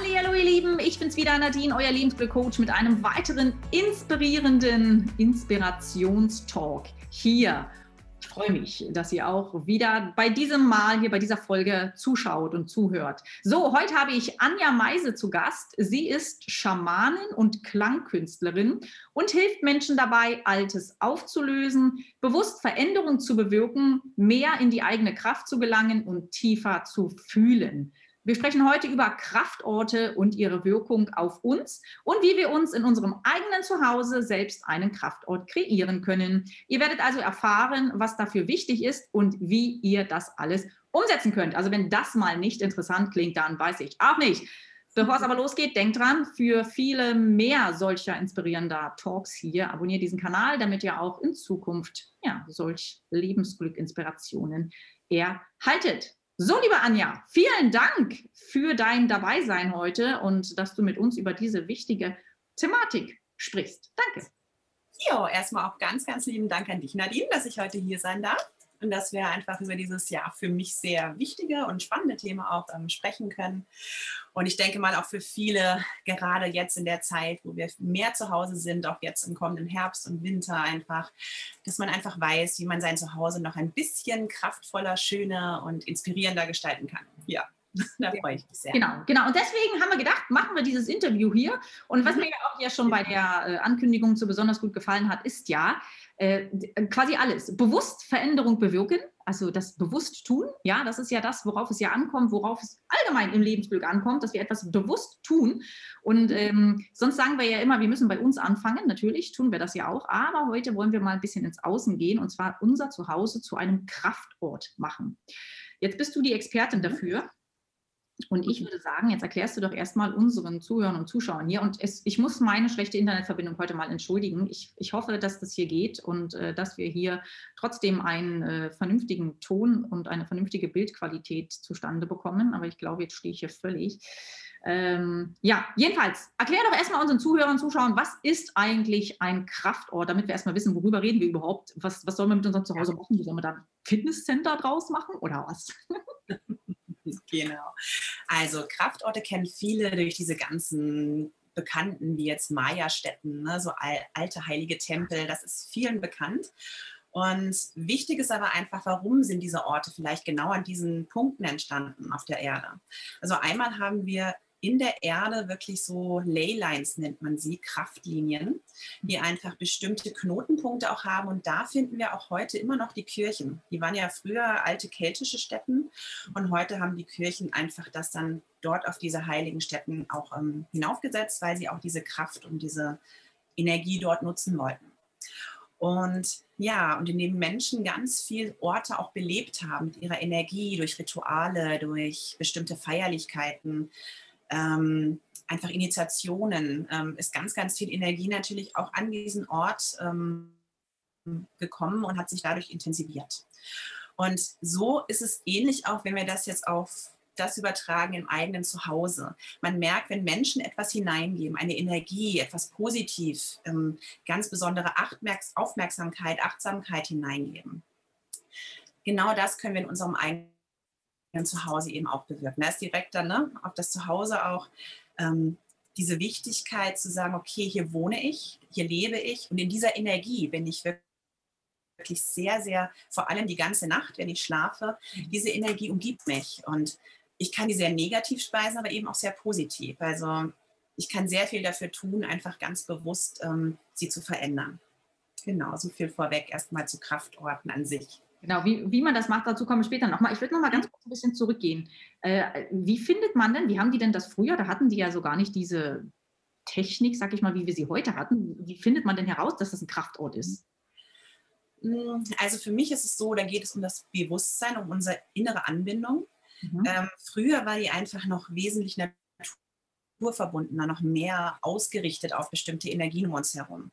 Hallo ihr Lieben, ich bin's wieder Nadine, euer Lebensglückcoach mit einem weiteren inspirierenden Inspirationstalk hier. Ich freue mich, dass ihr auch wieder bei diesem Mal hier bei dieser Folge zuschaut und zuhört. So, heute habe ich Anja Meise zu Gast. Sie ist Schamanin und Klangkünstlerin und hilft Menschen dabei, Altes aufzulösen, bewusst Veränderungen zu bewirken, mehr in die eigene Kraft zu gelangen und tiefer zu fühlen. Wir sprechen heute über Kraftorte und ihre Wirkung auf uns und wie wir uns in unserem eigenen Zuhause selbst einen Kraftort kreieren können. Ihr werdet also erfahren, was dafür wichtig ist und wie ihr das alles umsetzen könnt. Also wenn das mal nicht interessant klingt, dann weiß ich auch nicht. Bevor es aber losgeht, denkt dran, für viele mehr solcher inspirierender Talks hier, abonniert diesen Kanal, damit ihr auch in Zukunft ja, solch Lebensglück-Inspirationen erhaltet. So, liebe Anja, vielen Dank für dein Dabeisein heute und dass du mit uns über diese wichtige Thematik sprichst. Danke. Jo, erstmal auch ganz, ganz lieben Dank an dich, Nadine, dass ich heute hier sein darf und dass wir einfach über dieses ja für mich sehr wichtige und spannende Thema auch ähm, sprechen können. Und ich denke mal auch für viele, gerade jetzt in der Zeit, wo wir mehr zu Hause sind, auch jetzt im kommenden Herbst und Winter einfach, dass man einfach weiß, wie man sein Zuhause noch ein bisschen kraftvoller, schöner und inspirierender gestalten kann. Da freue ich mich sehr. Genau, genau. Und deswegen haben wir gedacht, machen wir dieses Interview hier. Und was mhm. mir ja auch ja schon bei der äh, Ankündigung so besonders gut gefallen hat, ist ja, äh, quasi alles. Bewusst Veränderung bewirken, also das bewusst tun, ja, das ist ja das, worauf es ja ankommt, worauf es allgemein im Lebensglück ankommt, dass wir etwas bewusst tun. Und ähm, sonst sagen wir ja immer, wir müssen bei uns anfangen. Natürlich tun wir das ja auch, aber heute wollen wir mal ein bisschen ins Außen gehen und zwar unser Zuhause zu einem Kraftort machen. Jetzt bist du die Expertin mhm. dafür. Und ich würde sagen, jetzt erklärst du doch erstmal unseren Zuhörern und Zuschauern hier. Und es, ich muss meine schlechte Internetverbindung heute mal entschuldigen. Ich, ich hoffe, dass das hier geht und äh, dass wir hier trotzdem einen äh, vernünftigen Ton und eine vernünftige Bildqualität zustande bekommen. Aber ich glaube, jetzt stehe ich hier völlig. Ähm, ja, jedenfalls, erklär doch erstmal unseren Zuhörern und Zuschauern, was ist eigentlich ein Kraftort, damit wir erstmal wissen, worüber reden wir überhaupt? Was, was sollen wir mit unserem Zuhause machen? Sollen wir da ein Fitnesscenter draus machen oder was? Genau. Also Kraftorte kennen viele durch diese ganzen Bekannten, wie jetzt Maya-Städten, ne, so alte heilige Tempel, das ist vielen bekannt. Und wichtig ist aber einfach, warum sind diese Orte vielleicht genau an diesen Punkten entstanden auf der Erde? Also einmal haben wir in der Erde wirklich so Leylines nennt man sie, Kraftlinien, die einfach bestimmte Knotenpunkte auch haben. Und da finden wir auch heute immer noch die Kirchen. Die waren ja früher alte keltische Städten und heute haben die Kirchen einfach das dann dort auf diese heiligen Städten auch ähm, hinaufgesetzt, weil sie auch diese Kraft und diese Energie dort nutzen wollten. Und ja, und indem Menschen ganz viele Orte auch belebt haben mit ihrer Energie, durch Rituale, durch bestimmte Feierlichkeiten, ähm, einfach Initiationen, ähm, ist ganz, ganz viel Energie natürlich auch an diesen Ort ähm, gekommen und hat sich dadurch intensiviert. Und so ist es ähnlich auch, wenn wir das jetzt auf das übertragen im eigenen Zuhause. Man merkt, wenn Menschen etwas hineingeben, eine Energie, etwas positiv, ähm, ganz besondere Aufmerksamkeit, Achtsamkeit hineingeben. Genau das können wir in unserem eigenen zu Hause eben auch bewirken. Da ist direkt dann ne, auf das Zuhause auch ähm, diese Wichtigkeit zu sagen, okay, hier wohne ich, hier lebe ich und in dieser Energie bin ich wirklich sehr, sehr, vor allem die ganze Nacht, wenn ich schlafe, mhm. diese Energie umgibt mich und ich kann die sehr negativ speisen, aber eben auch sehr positiv. Also ich kann sehr viel dafür tun, einfach ganz bewusst ähm, sie zu verändern. Genau, so viel vorweg erstmal zu Kraftorten an sich. Genau, wie, wie man das macht, dazu kommen wir später nochmal. Ich würde nochmal ganz kurz ein bisschen zurückgehen. Äh, wie findet man denn, wie haben die denn das früher? Da hatten die ja so gar nicht diese Technik, sag ich mal, wie wir sie heute hatten. Wie findet man denn heraus, dass das ein Kraftort ist? Hm, also für mich ist es so, da geht es um das Bewusstsein, um unsere innere Anbindung. Mhm. Ähm, früher war die einfach noch wesentlich naturverbundener, noch mehr ausgerichtet auf bestimmte Energien um uns herum.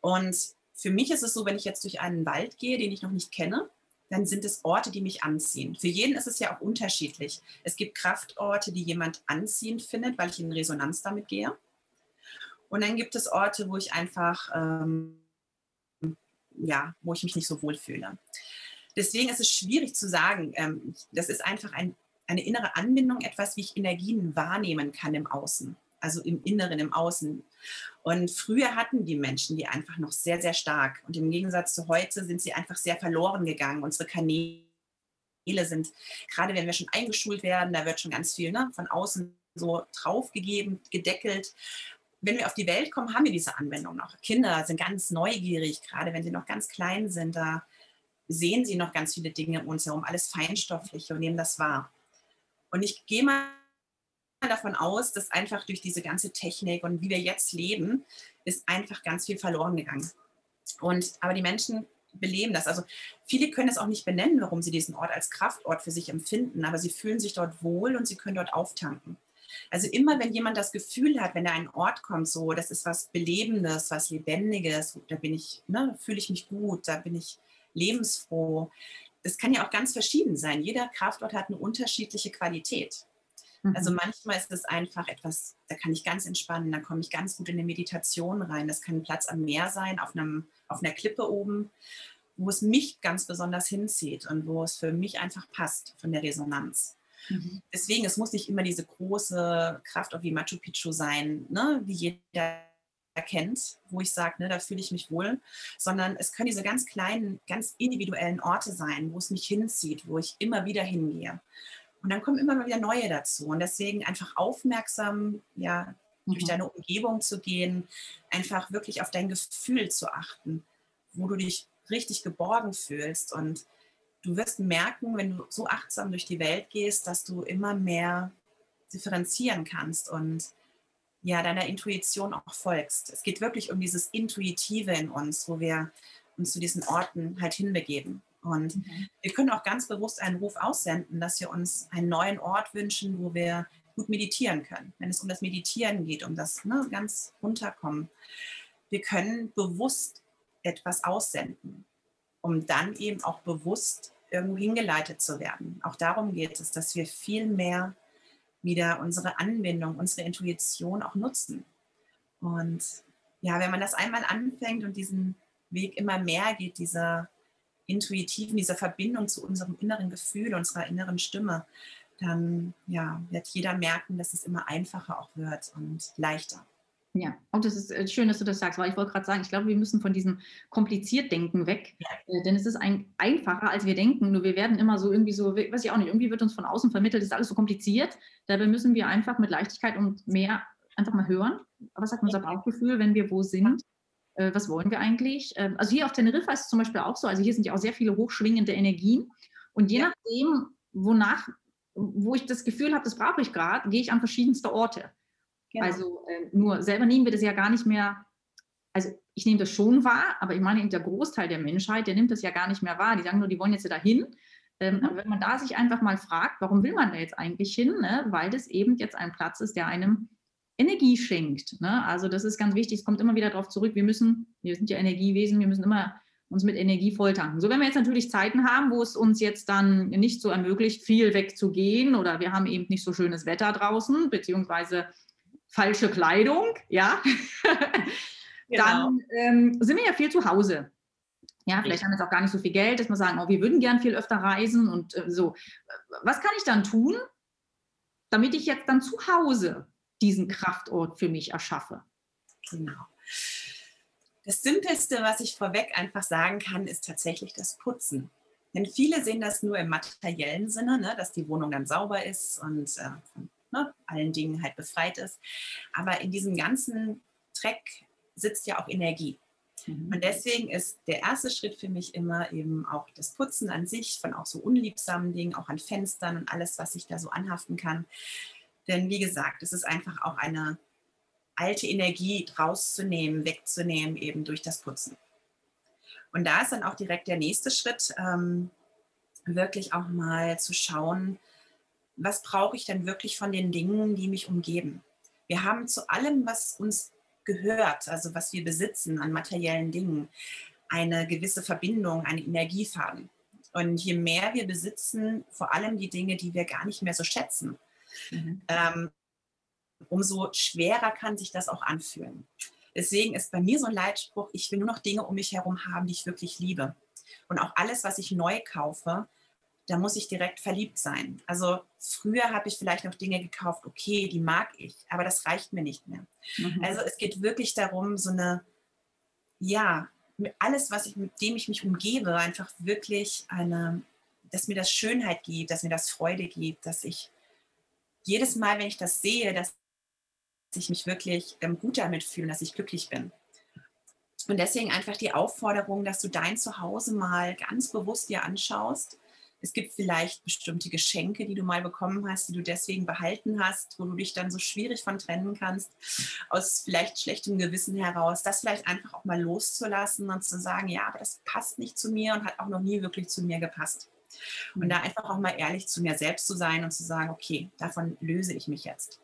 Und für mich ist es so, wenn ich jetzt durch einen Wald gehe, den ich noch nicht kenne, dann sind es Orte, die mich anziehen. Für jeden ist es ja auch unterschiedlich. Es gibt Kraftorte, die jemand anziehend findet, weil ich in Resonanz damit gehe. Und dann gibt es Orte, wo ich einfach, ähm, ja, wo ich mich nicht so wohl fühle. Deswegen ist es schwierig zu sagen. Ähm, das ist einfach ein eine innere Anbindung etwas, wie ich Energien wahrnehmen kann im Außen, also im Inneren, im Außen. Und früher hatten die Menschen die einfach noch sehr, sehr stark. Und im Gegensatz zu heute sind sie einfach sehr verloren gegangen. Unsere Kanäle sind, gerade wenn wir schon eingeschult werden, da wird schon ganz viel ne, von außen so draufgegeben, gedeckelt. Wenn wir auf die Welt kommen, haben wir diese Anwendung noch. Kinder sind ganz neugierig, gerade wenn sie noch ganz klein sind. Da sehen sie noch ganz viele Dinge um uns herum, alles Feinstoffliche und nehmen das wahr. Und ich gehe mal davon aus, dass einfach durch diese ganze Technik und wie wir jetzt leben, ist einfach ganz viel verloren gegangen. Und aber die Menschen beleben das. Also viele können es auch nicht benennen, warum sie diesen Ort als Kraftort für sich empfinden, aber sie fühlen sich dort wohl und sie können dort auftanken. Also immer, wenn jemand das Gefühl hat, wenn er an einen Ort kommt, so, das ist was Belebendes, was Lebendiges, da bin ich, ne, fühle ich mich gut, da bin ich lebensfroh. Es kann ja auch ganz verschieden sein. Jeder Kraftort hat eine unterschiedliche Qualität. Also mhm. manchmal ist es einfach etwas, da kann ich ganz entspannen, da komme ich ganz gut in eine Meditation rein. Das kann ein Platz am Meer sein, auf, einem, auf einer Klippe oben, wo es mich ganz besonders hinzieht und wo es für mich einfach passt von der Resonanz. Mhm. Deswegen, es muss nicht immer diese große Kraft wie Machu Picchu sein, ne? wie jeder kennt, wo ich sage, ne, da fühle ich mich wohl, sondern es können diese ganz kleinen, ganz individuellen Orte sein, wo es mich hinzieht, wo ich immer wieder hingehe. Und dann kommen immer mal wieder neue dazu. Und deswegen einfach aufmerksam, ja, durch mhm. deine Umgebung zu gehen, einfach wirklich auf dein Gefühl zu achten, wo du dich richtig geborgen fühlst. Und du wirst merken, wenn du so achtsam durch die Welt gehst, dass du immer mehr differenzieren kannst und ja, deiner Intuition auch folgst. Es geht wirklich um dieses Intuitive in uns, wo wir uns zu diesen Orten halt hinbegeben. Und mhm. wir können auch ganz bewusst einen Ruf aussenden, dass wir uns einen neuen Ort wünschen, wo wir gut meditieren können. Wenn es um das Meditieren geht, um das ne, ganz runterkommen. Wir können bewusst etwas aussenden, um dann eben auch bewusst irgendwo hingeleitet zu werden. Auch darum geht es, dass wir viel mehr wieder unsere Anbindung, unsere Intuition auch nutzen. Und ja, wenn man das einmal anfängt und diesen Weg immer mehr geht, dieser intuitiven, dieser Verbindung zu unserem inneren Gefühl, unserer inneren Stimme, dann ja, wird jeder merken, dass es immer einfacher auch wird und leichter. Ja, und das ist äh, schön, dass du das sagst, weil ich wollte gerade sagen, ich glaube, wir müssen von diesem kompliziert Denken weg, ja. Äh, denn es ist ein, einfacher, als wir denken. Nur wir werden immer so irgendwie so, weiß ich auch nicht, irgendwie wird uns von außen vermittelt, es ist alles so kompliziert. Dabei müssen wir einfach mit Leichtigkeit und mehr einfach mal hören. Was sagt unser Bauchgefühl, wenn wir wo sind? Äh, was wollen wir eigentlich? Ähm, also hier auf Teneriffa ist es zum Beispiel auch so, also hier sind ja auch sehr viele hochschwingende Energien und je ja. nachdem, wonach, wo ich das Gefühl habe, das brauche ich gerade, gehe ich an verschiedenste Orte. Genau. Also äh, nur selber nehmen wir das ja gar nicht mehr, also ich nehme das schon wahr, aber ich meine, der Großteil der Menschheit, der nimmt das ja gar nicht mehr wahr. Die sagen nur, die wollen jetzt dahin. Ähm, mhm. Aber wenn man da sich einfach mal fragt, warum will man da jetzt eigentlich hin? Ne? Weil das eben jetzt ein Platz ist, der einem Energie schenkt. Ne? Also das ist ganz wichtig, es kommt immer wieder darauf zurück, wir müssen, wir sind ja Energiewesen, wir müssen immer uns mit Energie volltanken. So, wenn wir jetzt natürlich Zeiten haben, wo es uns jetzt dann nicht so ermöglicht, viel wegzugehen oder wir haben eben nicht so schönes Wetter draußen, beziehungsweise falsche Kleidung, ja, genau. dann ähm, sind wir ja viel zu Hause. Ja, vielleicht haben wir jetzt auch gar nicht so viel Geld, dass wir sagen, oh, wir würden gern viel öfter reisen und äh, so. Was kann ich dann tun, damit ich jetzt dann zu Hause diesen Kraftort für mich erschaffe. Genau. Das Simpelste, was ich vorweg einfach sagen kann, ist tatsächlich das Putzen. Denn viele sehen das nur im materiellen Sinne, ne, dass die Wohnung dann sauber ist und äh, von ne, allen Dingen halt befreit ist. Aber in diesem ganzen Dreck sitzt ja auch Energie. Mhm. Und deswegen ist der erste Schritt für mich immer eben auch das Putzen an sich, von auch so unliebsamen Dingen, auch an Fenstern und alles, was sich da so anhaften kann. Denn wie gesagt, es ist einfach auch eine alte Energie rauszunehmen, wegzunehmen, eben durch das Putzen. Und da ist dann auch direkt der nächste Schritt, ähm, wirklich auch mal zu schauen, was brauche ich denn wirklich von den Dingen, die mich umgeben. Wir haben zu allem, was uns gehört, also was wir besitzen an materiellen Dingen, eine gewisse Verbindung, eine Energiefaden. Und je mehr wir besitzen, vor allem die Dinge, die wir gar nicht mehr so schätzen, Mhm. Ähm, umso schwerer kann sich das auch anfühlen. Deswegen ist bei mir so ein Leitspruch, ich will nur noch Dinge um mich herum haben, die ich wirklich liebe. Und auch alles, was ich neu kaufe, da muss ich direkt verliebt sein. Also früher habe ich vielleicht noch Dinge gekauft, okay, die mag ich, aber das reicht mir nicht mehr. Mhm. Also es geht wirklich darum, so eine, ja, alles, was ich, mit dem ich mich umgebe, einfach wirklich eine, dass mir das Schönheit gibt, dass mir das Freude gibt, dass ich jedes Mal, wenn ich das sehe, dass ich mich wirklich ähm, gut damit fühle, dass ich glücklich bin. Und deswegen einfach die Aufforderung, dass du dein Zuhause mal ganz bewusst dir anschaust es gibt vielleicht bestimmte Geschenke, die du mal bekommen hast, die du deswegen behalten hast, wo du dich dann so schwierig von trennen kannst, aus vielleicht schlechtem Gewissen heraus, das vielleicht einfach auch mal loszulassen und zu sagen, ja, aber das passt nicht zu mir und hat auch noch nie wirklich zu mir gepasst. Und da einfach auch mal ehrlich zu mir selbst zu sein und zu sagen, okay, davon löse ich mich jetzt.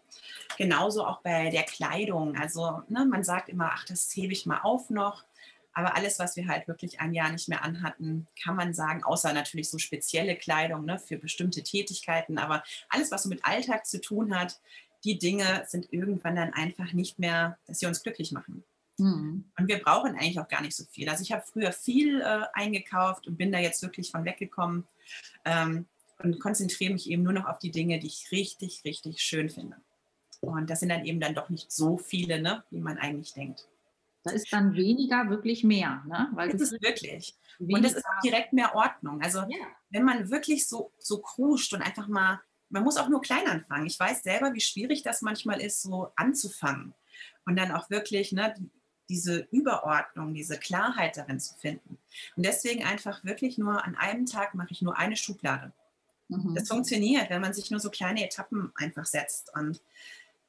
Genauso auch bei der Kleidung. Also ne, man sagt immer, ach, das hebe ich mal auf noch. Aber alles, was wir halt wirklich ein Jahr nicht mehr anhatten, kann man sagen, außer natürlich so spezielle Kleidung ne, für bestimmte Tätigkeiten, aber alles, was so mit Alltag zu tun hat, die Dinge sind irgendwann dann einfach nicht mehr, dass sie uns glücklich machen. Mhm. Und wir brauchen eigentlich auch gar nicht so viel. Also ich habe früher viel äh, eingekauft und bin da jetzt wirklich von weggekommen ähm, und konzentriere mich eben nur noch auf die Dinge, die ich richtig, richtig schön finde. Und das sind dann eben dann doch nicht so viele, ne, wie man eigentlich denkt. Da ist dann weniger wirklich mehr. Ne? Weil das ist wirklich. Und es ist auch direkt mehr Ordnung. Also ja. wenn man wirklich so, so kruscht und einfach mal, man muss auch nur klein anfangen. Ich weiß selber, wie schwierig das manchmal ist, so anzufangen. Und dann auch wirklich ne, diese Überordnung, diese Klarheit darin zu finden. Und deswegen einfach wirklich nur an einem Tag mache ich nur eine Schublade. Mhm. Das funktioniert, wenn man sich nur so kleine Etappen einfach setzt. Und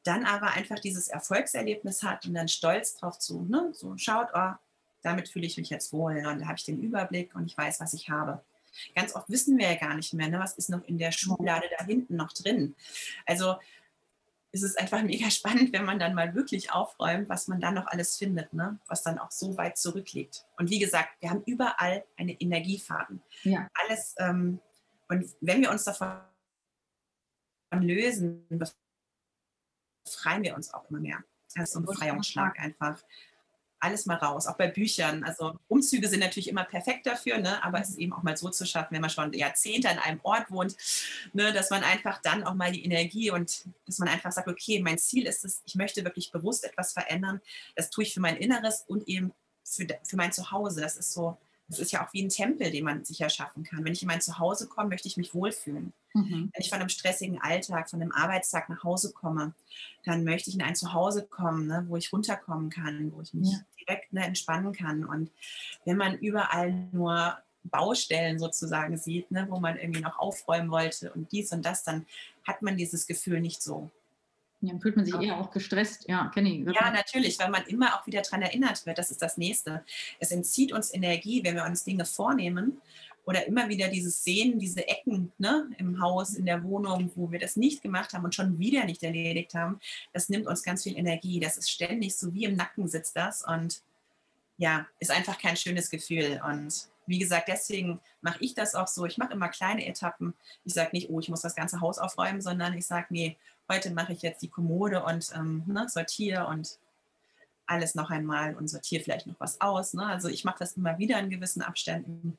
dann aber einfach dieses Erfolgserlebnis hat und dann stolz drauf zu, ne? so schaut, oh, damit fühle ich mich jetzt wohl und da habe ich den Überblick und ich weiß, was ich habe. Ganz oft wissen wir ja gar nicht mehr, ne? was ist noch in der Schublade da hinten noch drin. Also es ist einfach mega spannend, wenn man dann mal wirklich aufräumt, was man dann noch alles findet, ne? was dann auch so weit zurückliegt. Und wie gesagt, wir haben überall eine Energiefaden. Ja. Alles, ähm, und wenn wir uns davon lösen, befreien wir uns auch immer mehr. Das ist so ein Befreiungsschlag einfach. Alles mal raus, auch bei Büchern. Also Umzüge sind natürlich immer perfekt dafür, ne? aber es ist eben auch mal so zu schaffen, wenn man schon Jahrzehnte an einem Ort wohnt, ne? dass man einfach dann auch mal die Energie und dass man einfach sagt, okay, mein Ziel ist es, ich möchte wirklich bewusst etwas verändern. Das tue ich für mein Inneres und eben für, für mein Zuhause. Das ist so, das ist ja auch wie ein Tempel, den man sich erschaffen kann. Wenn ich in mein Zuhause komme, möchte ich mich wohlfühlen. Mhm. Wenn ich von einem stressigen Alltag, von einem Arbeitstag nach Hause komme, dann möchte ich in ein Zuhause kommen, ne, wo ich runterkommen kann, wo ich mich ja. Direkt ne, entspannen kann. Und wenn man überall nur Baustellen sozusagen sieht, ne, wo man irgendwie noch aufräumen wollte und dies und das, dann hat man dieses Gefühl nicht so. Ja, dann fühlt man sich eher auch gestresst. Ja, kenne ich. Ja, natürlich, weil man immer auch wieder daran erinnert wird. Das ist das Nächste. Es entzieht uns Energie, wenn wir uns Dinge vornehmen oder immer wieder dieses Sehen, diese Ecken ne, im Haus, in der Wohnung, wo wir das nicht gemacht haben und schon wieder nicht erledigt haben. Das nimmt uns ganz viel Energie. Das ist ständig so wie im Nacken sitzt das und ja, ist einfach kein schönes Gefühl. Und wie gesagt, deswegen mache ich das auch so. Ich mache immer kleine Etappen. Ich sage nicht, oh, ich muss das ganze Haus aufräumen, sondern ich sage, nee, heute mache ich jetzt die Kommode und ähm, ne, sortiere und alles noch einmal und sortiere vielleicht noch was aus. Ne? Also ich mache das immer wieder in gewissen Abständen.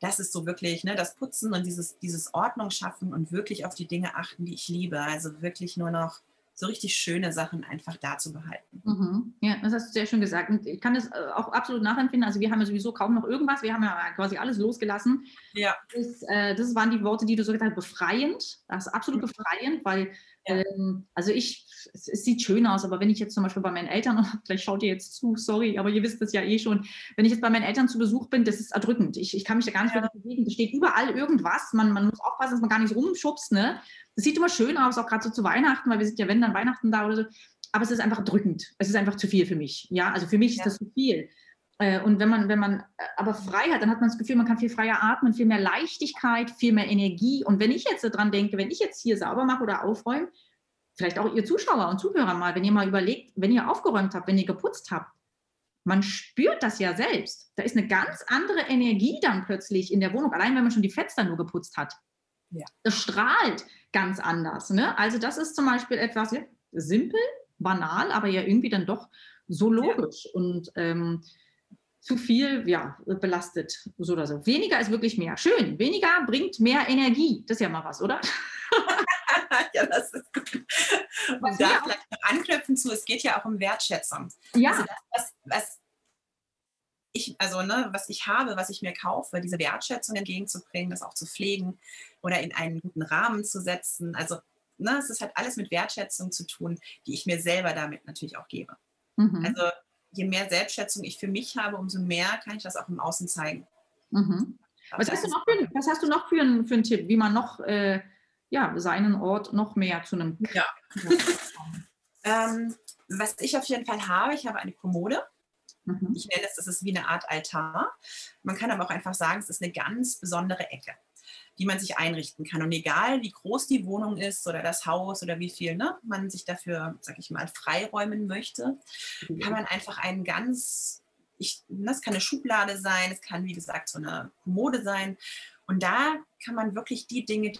Das ist so wirklich ne, das Putzen und dieses, dieses Ordnung schaffen und wirklich auf die Dinge achten, die ich liebe. Also wirklich nur noch so richtig schöne Sachen einfach da zu behalten. Mhm. Ja, das hast du sehr schön gesagt. Und ich kann das äh, auch absolut nachempfinden. Also wir haben ja sowieso kaum noch irgendwas. Wir haben ja quasi alles losgelassen. Ja. Das, äh, das waren die Worte, die du so gesagt hast, befreiend. Das ist absolut mhm. befreiend, weil ja. ähm, also ich, es, es, sieht schön aus, aber wenn ich jetzt zum Beispiel bei meinen Eltern, vielleicht schaut ihr jetzt zu, sorry, aber ihr wisst das ja eh schon, wenn ich jetzt bei meinen Eltern zu Besuch bin, das ist erdrückend. Ich, ich kann mich da gar nicht ja. bewegen. Da steht überall irgendwas. Man, man muss aufpassen, dass man gar nicht rumschubst. Ne? Das sieht immer schön aus, auch gerade so zu Weihnachten, weil wir sind ja, wenn dann Weihnachten da oder so. Aber es ist einfach drückend. Es ist einfach zu viel für mich. Ja, also für mich ist ja. das zu viel. Äh, und wenn man, wenn man äh, aber frei hat, dann hat man das Gefühl, man kann viel freier atmen, viel mehr Leichtigkeit, viel mehr Energie. Und wenn ich jetzt daran denke, wenn ich jetzt hier sauber mache oder aufräume, vielleicht auch ihr Zuschauer und Zuhörer mal, wenn ihr mal überlegt, wenn ihr aufgeräumt habt, wenn ihr geputzt habt, man spürt das ja selbst. Da ist eine ganz andere Energie dann plötzlich in der Wohnung, allein wenn man schon die Fenster nur geputzt hat. Ja. Das strahlt ganz anders. Ne? Also das ist zum Beispiel etwas ja, simpel, banal, aber ja irgendwie dann doch so logisch. Ja. Und ähm, zu viel, ja, belastet so oder so. Weniger ist wirklich mehr. Schön. Weniger bringt mehr Energie. Das ist ja mal was, oder? ja, das ist gut. Und da vielleicht noch anknüpfen zu, es geht ja auch um Wertschätzung. Ja. Also das, was, was ich, also ne, was ich habe, was ich mir kaufe, diese Wertschätzung entgegenzubringen, das auch zu pflegen oder in einen guten Rahmen zu setzen. Also ne, es hat alles mit Wertschätzung zu tun, die ich mir selber damit natürlich auch gebe. Mhm. Also je mehr Selbstschätzung ich für mich habe, umso mehr kann ich das auch im Außen zeigen. Mhm. Was, hast du noch für, was hast du noch für, einen, für einen Tipp, wie man noch äh, ja, seinen Ort noch mehr zu einem... Ja. ähm, was ich auf jeden Fall habe, ich habe eine Kommode. Mhm. Ich nenne es, das ist wie eine Art Altar. Man kann aber auch einfach sagen, es ist eine ganz besondere Ecke die man sich einrichten kann. Und egal, wie groß die Wohnung ist oder das Haus oder wie viel ne, man sich dafür, sag ich mal, freiräumen möchte, mhm. kann man einfach einen ganz, ich, das kann eine Schublade sein, es kann, wie gesagt, so eine Kommode sein. Und da kann man wirklich die Dinge,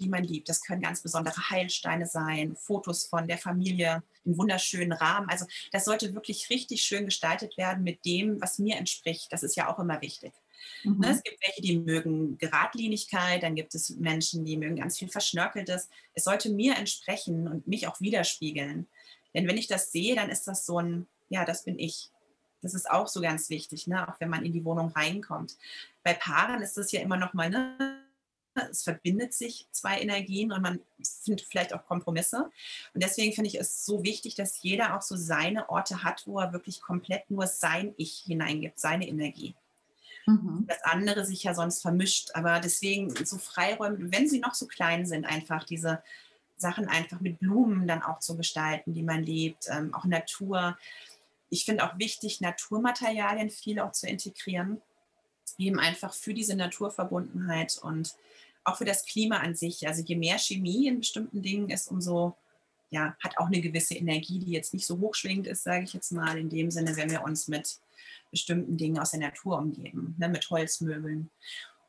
die man liebt. Das können ganz besondere Heilsteine sein, Fotos von der Familie, den wunderschönen Rahmen. Also das sollte wirklich richtig schön gestaltet werden mit dem, was mir entspricht. Das ist ja auch immer wichtig. Ne, mhm. Es gibt welche, die mögen Geradlinigkeit, dann gibt es Menschen, die mögen ganz viel Verschnörkeltes. Es sollte mir entsprechen und mich auch widerspiegeln. Denn wenn ich das sehe, dann ist das so ein, ja, das bin ich. Das ist auch so ganz wichtig, ne? auch wenn man in die Wohnung reinkommt. Bei Paaren ist das ja immer noch mal, ne? es verbindet sich zwei Energien und man findet vielleicht auch Kompromisse. Und deswegen finde ich es so wichtig, dass jeder auch so seine Orte hat, wo er wirklich komplett nur sein Ich hineingibt, seine Energie. Mhm. Das andere sich ja sonst vermischt. Aber deswegen so Freiräume, wenn sie noch so klein sind, einfach diese Sachen einfach mit Blumen dann auch zu gestalten, die man liebt, ähm, auch Natur. Ich finde auch wichtig, Naturmaterialien viel auch zu integrieren, eben einfach für diese Naturverbundenheit und auch für das Klima an sich. Also je mehr Chemie in bestimmten Dingen ist, umso ja, hat auch eine gewisse Energie, die jetzt nicht so hochschwingend ist, sage ich jetzt mal, in dem Sinne, wenn wir uns mit bestimmten Dingen aus der Natur umgeben, ne, mit Holzmöbeln.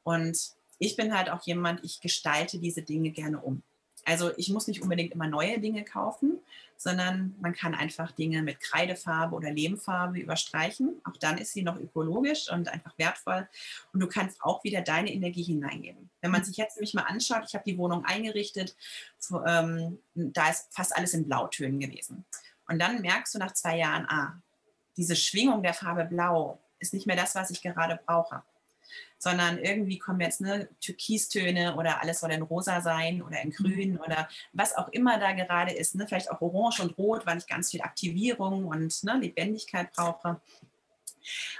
Und ich bin halt auch jemand, ich gestalte diese Dinge gerne um. Also ich muss nicht unbedingt immer neue Dinge kaufen, sondern man kann einfach Dinge mit Kreidefarbe oder Lehmfarbe überstreichen. Auch dann ist sie noch ökologisch und einfach wertvoll. Und du kannst auch wieder deine Energie hineingeben. Wenn man sich jetzt nämlich mal anschaut, ich habe die Wohnung eingerichtet, ähm, da ist fast alles in Blautönen gewesen. Und dann merkst du nach zwei Jahren, ah, diese Schwingung der Farbe Blau ist nicht mehr das, was ich gerade brauche. Sondern irgendwie kommen jetzt ne, Türkistöne oder alles soll in rosa sein oder in grün oder was auch immer da gerade ist. Ne? Vielleicht auch orange und rot, weil ich ganz viel Aktivierung und ne, Lebendigkeit brauche.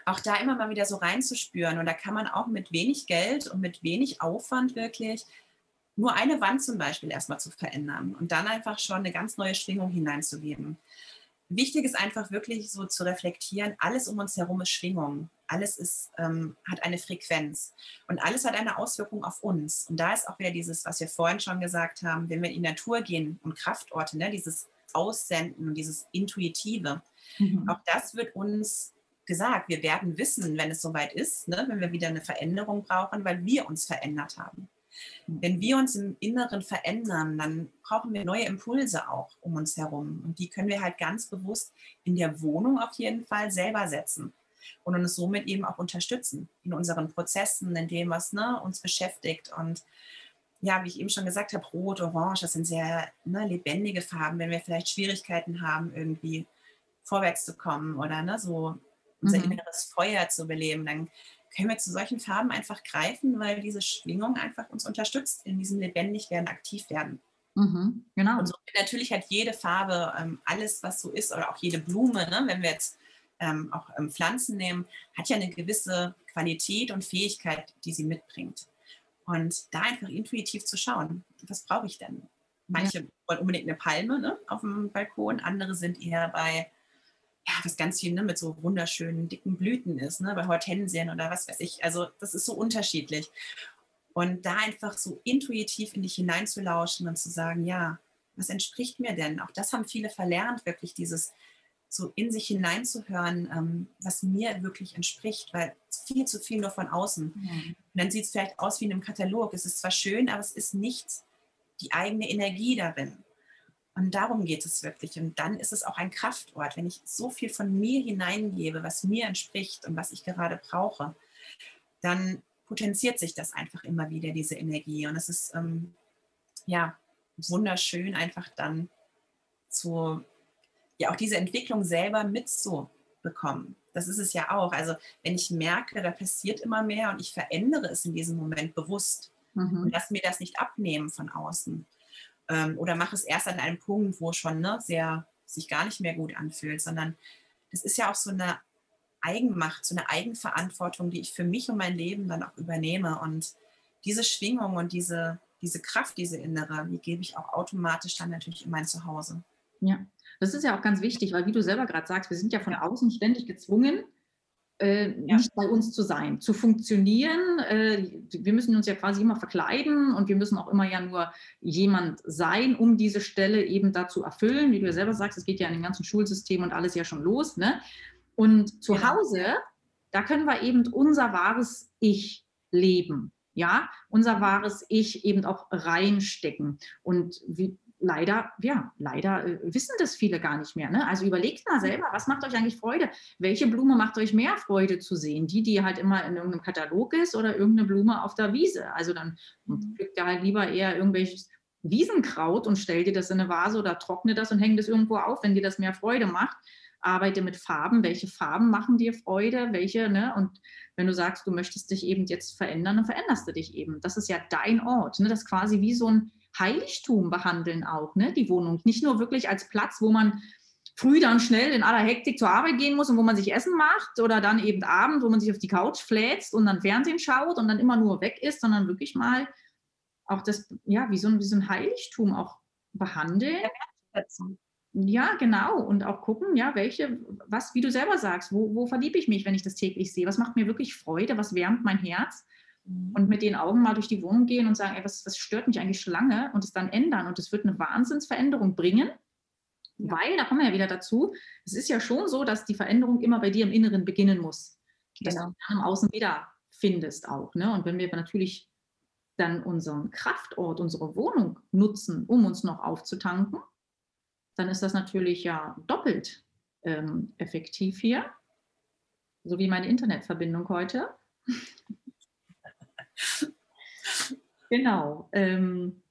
Auch da immer mal wieder so reinzuspüren. Und da kann man auch mit wenig Geld und mit wenig Aufwand wirklich nur eine Wand zum Beispiel erstmal zu verändern und dann einfach schon eine ganz neue Schwingung hineinzugeben wichtig ist einfach wirklich so zu reflektieren, alles um uns herum ist Schwingung. Alles ist, ähm, hat eine Frequenz und alles hat eine Auswirkung auf uns. Und da ist auch wieder dieses, was wir vorhin schon gesagt haben, wenn wir in die Natur gehen und Kraftorte, ne, dieses Aussenden und dieses Intuitive, mhm. auch das wird uns gesagt. Wir werden wissen, wenn es soweit ist, ne, wenn wir wieder eine Veränderung brauchen, weil wir uns verändert haben. Wenn wir uns im Inneren verändern, dann brauchen wir neue Impulse auch um uns herum. Und die können wir halt ganz bewusst in der Wohnung auf jeden Fall selber setzen und uns somit eben auch unterstützen in unseren Prozessen, in dem, was ne, uns beschäftigt. Und ja, wie ich eben schon gesagt habe, Rot, Orange, das sind sehr ne, lebendige Farben. Wenn wir vielleicht Schwierigkeiten haben, irgendwie vorwärts zu kommen oder ne, so unser mhm. inneres Feuer zu beleben, dann können wir zu solchen Farben einfach greifen, weil diese Schwingung einfach uns unterstützt in diesem lebendig werden, aktiv werden. Mhm, genau. Und so natürlich hat jede Farbe ähm, alles, was so ist, oder auch jede Blume, ne, wenn wir jetzt ähm, auch ähm, Pflanzen nehmen, hat ja eine gewisse Qualität und Fähigkeit, die sie mitbringt. Und da einfach intuitiv zu schauen, was brauche ich denn? Manche ja. wollen unbedingt eine Palme ne, auf dem Balkon, andere sind eher bei ja, was ganz viel ne, mit so wunderschönen, dicken Blüten ist, ne, bei Hortensien oder was weiß ich. Also das ist so unterschiedlich. Und da einfach so intuitiv in dich hineinzulauschen und zu sagen, ja, was entspricht mir denn? Auch das haben viele verlernt, wirklich dieses so in sich hineinzuhören, ähm, was mir wirklich entspricht, weil viel zu viel nur von außen. Mhm. Und dann sieht es vielleicht aus wie in einem Katalog. Es ist zwar schön, aber es ist nicht die eigene Energie darin. Und darum geht es wirklich. Und dann ist es auch ein Kraftort, wenn ich so viel von mir hineingebe, was mir entspricht und was ich gerade brauche, dann potenziert sich das einfach immer wieder, diese Energie. Und es ist ähm, ja wunderschön, einfach dann zu, ja, auch diese Entwicklung selber mitzubekommen. Das ist es ja auch. Also, wenn ich merke, da passiert immer mehr und ich verändere es in diesem Moment bewusst mhm. und lass mir das nicht abnehmen von außen, ähm, oder mache es erst an einem Punkt, wo schon ne, sehr sich gar nicht mehr gut anfühlt, sondern das ist ja auch so eine Eigenmacht, so eine Eigenverantwortung, die ich für mich und mein Leben dann auch übernehme. Und diese Schwingung und diese, diese Kraft, diese innere, die gebe ich auch automatisch dann natürlich in mein Zuhause. Ja, das ist ja auch ganz wichtig, weil wie du selber gerade sagst, wir sind ja von außen ständig gezwungen, äh, ja. nicht bei uns zu sein, zu funktionieren. Äh, wir müssen uns ja quasi immer verkleiden und wir müssen auch immer ja nur jemand sein, um diese Stelle eben da zu erfüllen. Wie du ja selber sagst, es geht ja in dem ganzen Schulsystem und alles ja schon los. Ne? Und zu genau. Hause, da können wir eben unser wahres Ich leben. Ja, unser wahres Ich eben auch reinstecken. Und wie, leider, ja, leider äh, wissen das viele gar nicht mehr. Ne? Also überlegt mal selber, was macht euch eigentlich Freude? Welche Blume macht euch mehr Freude zu sehen? Die, die halt immer in irgendeinem Katalog ist oder irgendeine Blume auf der Wiese? Also dann mhm. pflückt ihr halt lieber eher irgendwelches Wiesenkraut und stellt dir das in eine Vase oder trocknet das und hängt es irgendwo auf, wenn dir das mehr Freude macht. Arbeite mit Farben. Welche Farben machen dir Freude? Welche, ne? Und wenn du sagst, du möchtest dich eben jetzt verändern, dann veränderst du dich eben. Das ist ja dein Ort. Ne? Das ist quasi wie so ein Heiligtum behandeln auch, ne, die Wohnung. Nicht nur wirklich als Platz, wo man früh dann schnell in aller Hektik zur Arbeit gehen muss und wo man sich Essen macht oder dann eben Abend, wo man sich auf die Couch fläzt und dann Fernsehen schaut und dann immer nur weg ist, sondern wirklich mal auch das, ja, wie so ein, wie so ein Heiligtum auch behandeln. Ja, genau. Und auch gucken, ja, welche, was, wie du selber sagst, wo, wo verliebe ich mich, wenn ich das täglich sehe? Was macht mir wirklich Freude? Was wärmt mein Herz? Mhm. und mit den Augen mal durch die Wohnung gehen und sagen, ey, was, was stört mich eigentlich schon lange und es dann ändern. Und es wird eine Wahnsinnsveränderung bringen, ja. weil, da kommen wir ja wieder dazu, es ist ja schon so, dass die Veränderung immer bei dir im Inneren beginnen muss. Dass genau. du dann im Außen wieder findest auch. Ne? Und wenn wir natürlich dann unseren Kraftort, unsere Wohnung nutzen, um uns noch aufzutanken, dann ist das natürlich ja doppelt ähm, effektiv hier. So wie meine Internetverbindung heute. Genau. Ähm,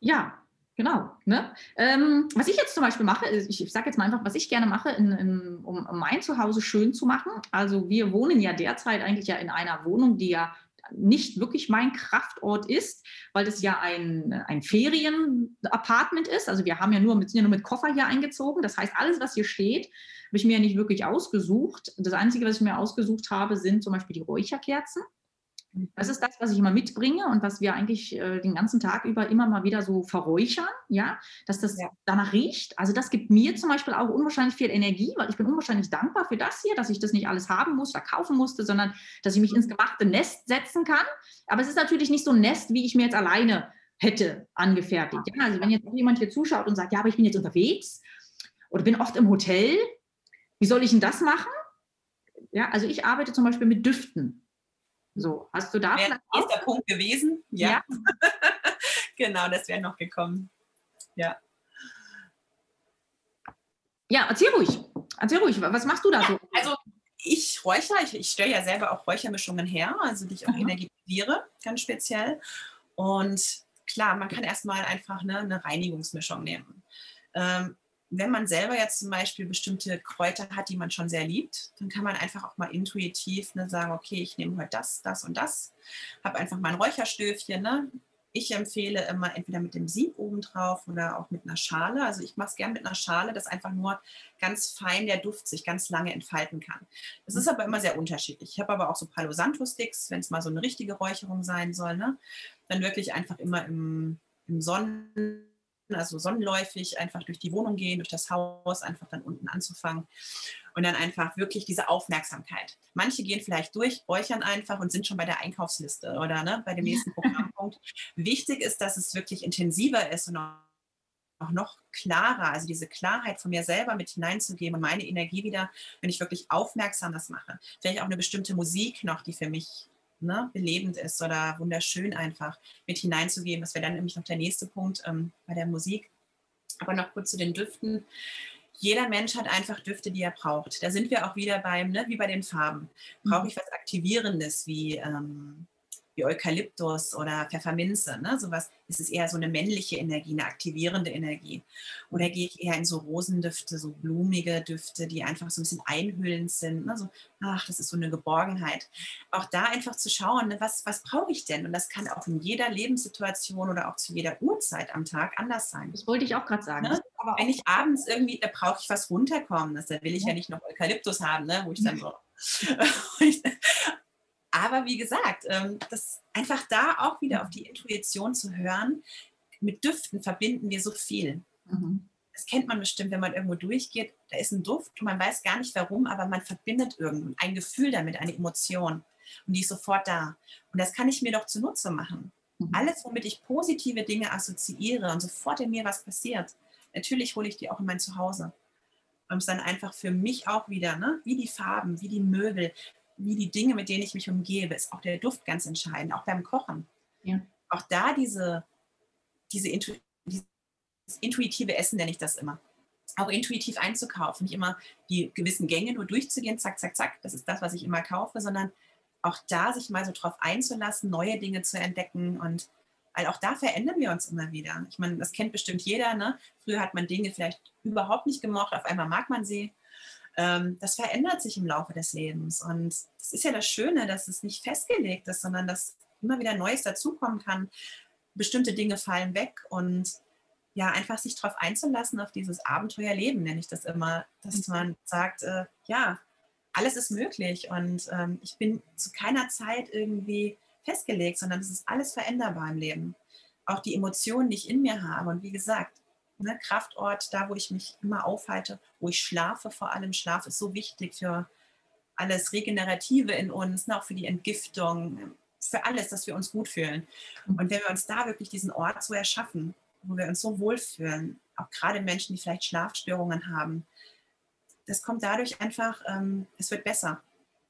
ja, genau. Ne? Ähm, was ich jetzt zum Beispiel mache, ich, ich sage jetzt mal einfach, was ich gerne mache, in, in, um mein Zuhause schön zu machen. Also wir wohnen ja derzeit eigentlich ja in einer Wohnung, die ja nicht wirklich mein Kraftort ist, weil das ja ein, ein Ferienapartment ist. Also wir haben ja nur, sind ja nur mit Koffer hier eingezogen. Das heißt, alles, was hier steht, habe ich mir ja nicht wirklich ausgesucht. Das Einzige, was ich mir ausgesucht habe, sind zum Beispiel die Räucherkerzen. Das ist das, was ich immer mitbringe und was wir eigentlich äh, den ganzen Tag über immer mal wieder so verräuchern, ja, dass das ja. danach riecht. Also das gibt mir zum Beispiel auch unwahrscheinlich viel Energie, weil ich bin unwahrscheinlich dankbar für das hier, dass ich das nicht alles haben muss, verkaufen musste, sondern dass ich mich ins gemachte Nest setzen kann. Aber es ist natürlich nicht so ein Nest, wie ich mir jetzt alleine hätte angefertigt. Ja, also wenn jetzt jemand hier zuschaut und sagt, ja, aber ich bin jetzt unterwegs oder bin oft im Hotel, wie soll ich denn das machen? Ja, also ich arbeite zum Beispiel mit Düften. So, hast du da wäre der nächste Punkt gewesen? Ja. ja. genau, das wäre noch gekommen. Ja. Ja, erzähl ruhig. Erzähl ruhig, was machst du da ja, so? Also ich räuchere, ich, ich stelle ja selber auch Räuchermischungen her, also die ich auch mhm. energetisiere, ganz speziell. Und klar, man kann erstmal einfach ne, eine Reinigungsmischung nehmen. Ähm, wenn man selber jetzt zum Beispiel bestimmte Kräuter hat, die man schon sehr liebt, dann kann man einfach auch mal intuitiv ne, sagen, okay, ich nehme heute das, das und das, habe einfach mal ein Räucherstöfchen. Ne? Ich empfehle immer entweder mit dem Sieb oben drauf oder auch mit einer Schale. Also ich mache es gerne mit einer Schale, dass einfach nur ganz fein der Duft sich ganz lange entfalten kann. Das ist aber immer sehr unterschiedlich. Ich habe aber auch so Palo Santo Sticks, wenn es mal so eine richtige Räucherung sein soll, ne? dann wirklich einfach immer im, im Sonnen also sonnenläufig einfach durch die Wohnung gehen, durch das Haus, einfach dann unten anzufangen und dann einfach wirklich diese Aufmerksamkeit. Manche gehen vielleicht durch, räuchern einfach und sind schon bei der Einkaufsliste oder ne, bei dem nächsten Programmpunkt. Wichtig ist, dass es wirklich intensiver ist und auch noch klarer, also diese Klarheit von mir selber mit hineinzugeben und meine Energie wieder, wenn ich wirklich aufmerksam das mache. Vielleicht auch eine bestimmte Musik noch, die für mich ne, belebend ist oder wunderschön einfach mit hineinzugeben. Das wäre dann nämlich noch der nächste Punkt ähm, bei der Musik. Aber noch kurz zu den Düften. Jeder Mensch hat einfach Düfte, die er braucht. Da sind wir auch wieder beim, ne, wie bei den Farben. Brauche mhm. ich was Aktivierendes wie ähm, wie Eukalyptus oder Pfefferminze, ne? sowas, ist es eher so eine männliche Energie, eine aktivierende Energie. Oder gehe ich eher in so Rosendüfte, so blumige Düfte, die einfach so ein bisschen einhüllend sind, ne? so, ach, das ist so eine Geborgenheit. Auch da einfach zu schauen, ne? was, was brauche ich denn? Und das kann auch in jeder Lebenssituation oder auch zu jeder Uhrzeit am Tag anders sein. Das wollte ich auch gerade sagen. Ne? Wenn ich abends irgendwie, da brauche ich was runterkommen, da will ich ja. ja nicht noch Eukalyptus haben, ne? wo ich dann so Aber wie gesagt, ähm, das einfach da auch wieder auf die Intuition zu hören. Mit Düften verbinden wir so viel. Mhm. Das kennt man bestimmt, wenn man irgendwo durchgeht. Da ist ein Duft und man weiß gar nicht warum, aber man verbindet irgendwie ein Gefühl damit, eine Emotion. Und die ist sofort da. Und das kann ich mir doch zunutze machen. Mhm. Alles, womit ich positive Dinge assoziiere und sofort in mir was passiert, natürlich hole ich die auch in mein Zuhause. Und es dann einfach für mich auch wieder, ne? wie die Farben, wie die Möbel, wie die Dinge, mit denen ich mich umgebe, ist auch der Duft ganz entscheidend, auch beim Kochen. Ja. Auch da diese, diese Intu dieses intuitive Essen nenne ich das immer. Auch intuitiv einzukaufen, nicht immer die gewissen Gänge nur durchzugehen, zack, zack, zack, das ist das, was ich immer kaufe, sondern auch da sich mal so drauf einzulassen, neue Dinge zu entdecken und weil auch da verändern wir uns immer wieder. Ich meine, das kennt bestimmt jeder. Ne? Früher hat man Dinge vielleicht überhaupt nicht gemocht, auf einmal mag man sie das verändert sich im Laufe des Lebens. Und das ist ja das Schöne, dass es nicht festgelegt ist, sondern dass immer wieder Neues dazukommen kann. Bestimmte Dinge fallen weg und ja, einfach sich darauf einzulassen, auf dieses Abenteuerleben, nenne ich das immer, dass mhm. man sagt, äh, ja, alles ist möglich und ähm, ich bin zu keiner Zeit irgendwie festgelegt, sondern es ist alles veränderbar im Leben. Auch die Emotionen, die ich in mir habe. Und wie gesagt, ne, Kraftort, da wo ich mich immer aufhalte, wo ich schlafe vor allem. Schlaf ist so wichtig für alles Regenerative in uns, ne, auch für die Entgiftung, für alles, dass wir uns gut fühlen. Und wenn wir uns da wirklich diesen Ort so erschaffen, wo wir uns so wohlfühlen, auch gerade Menschen, die vielleicht Schlafstörungen haben, das kommt dadurch einfach, ähm, es wird besser,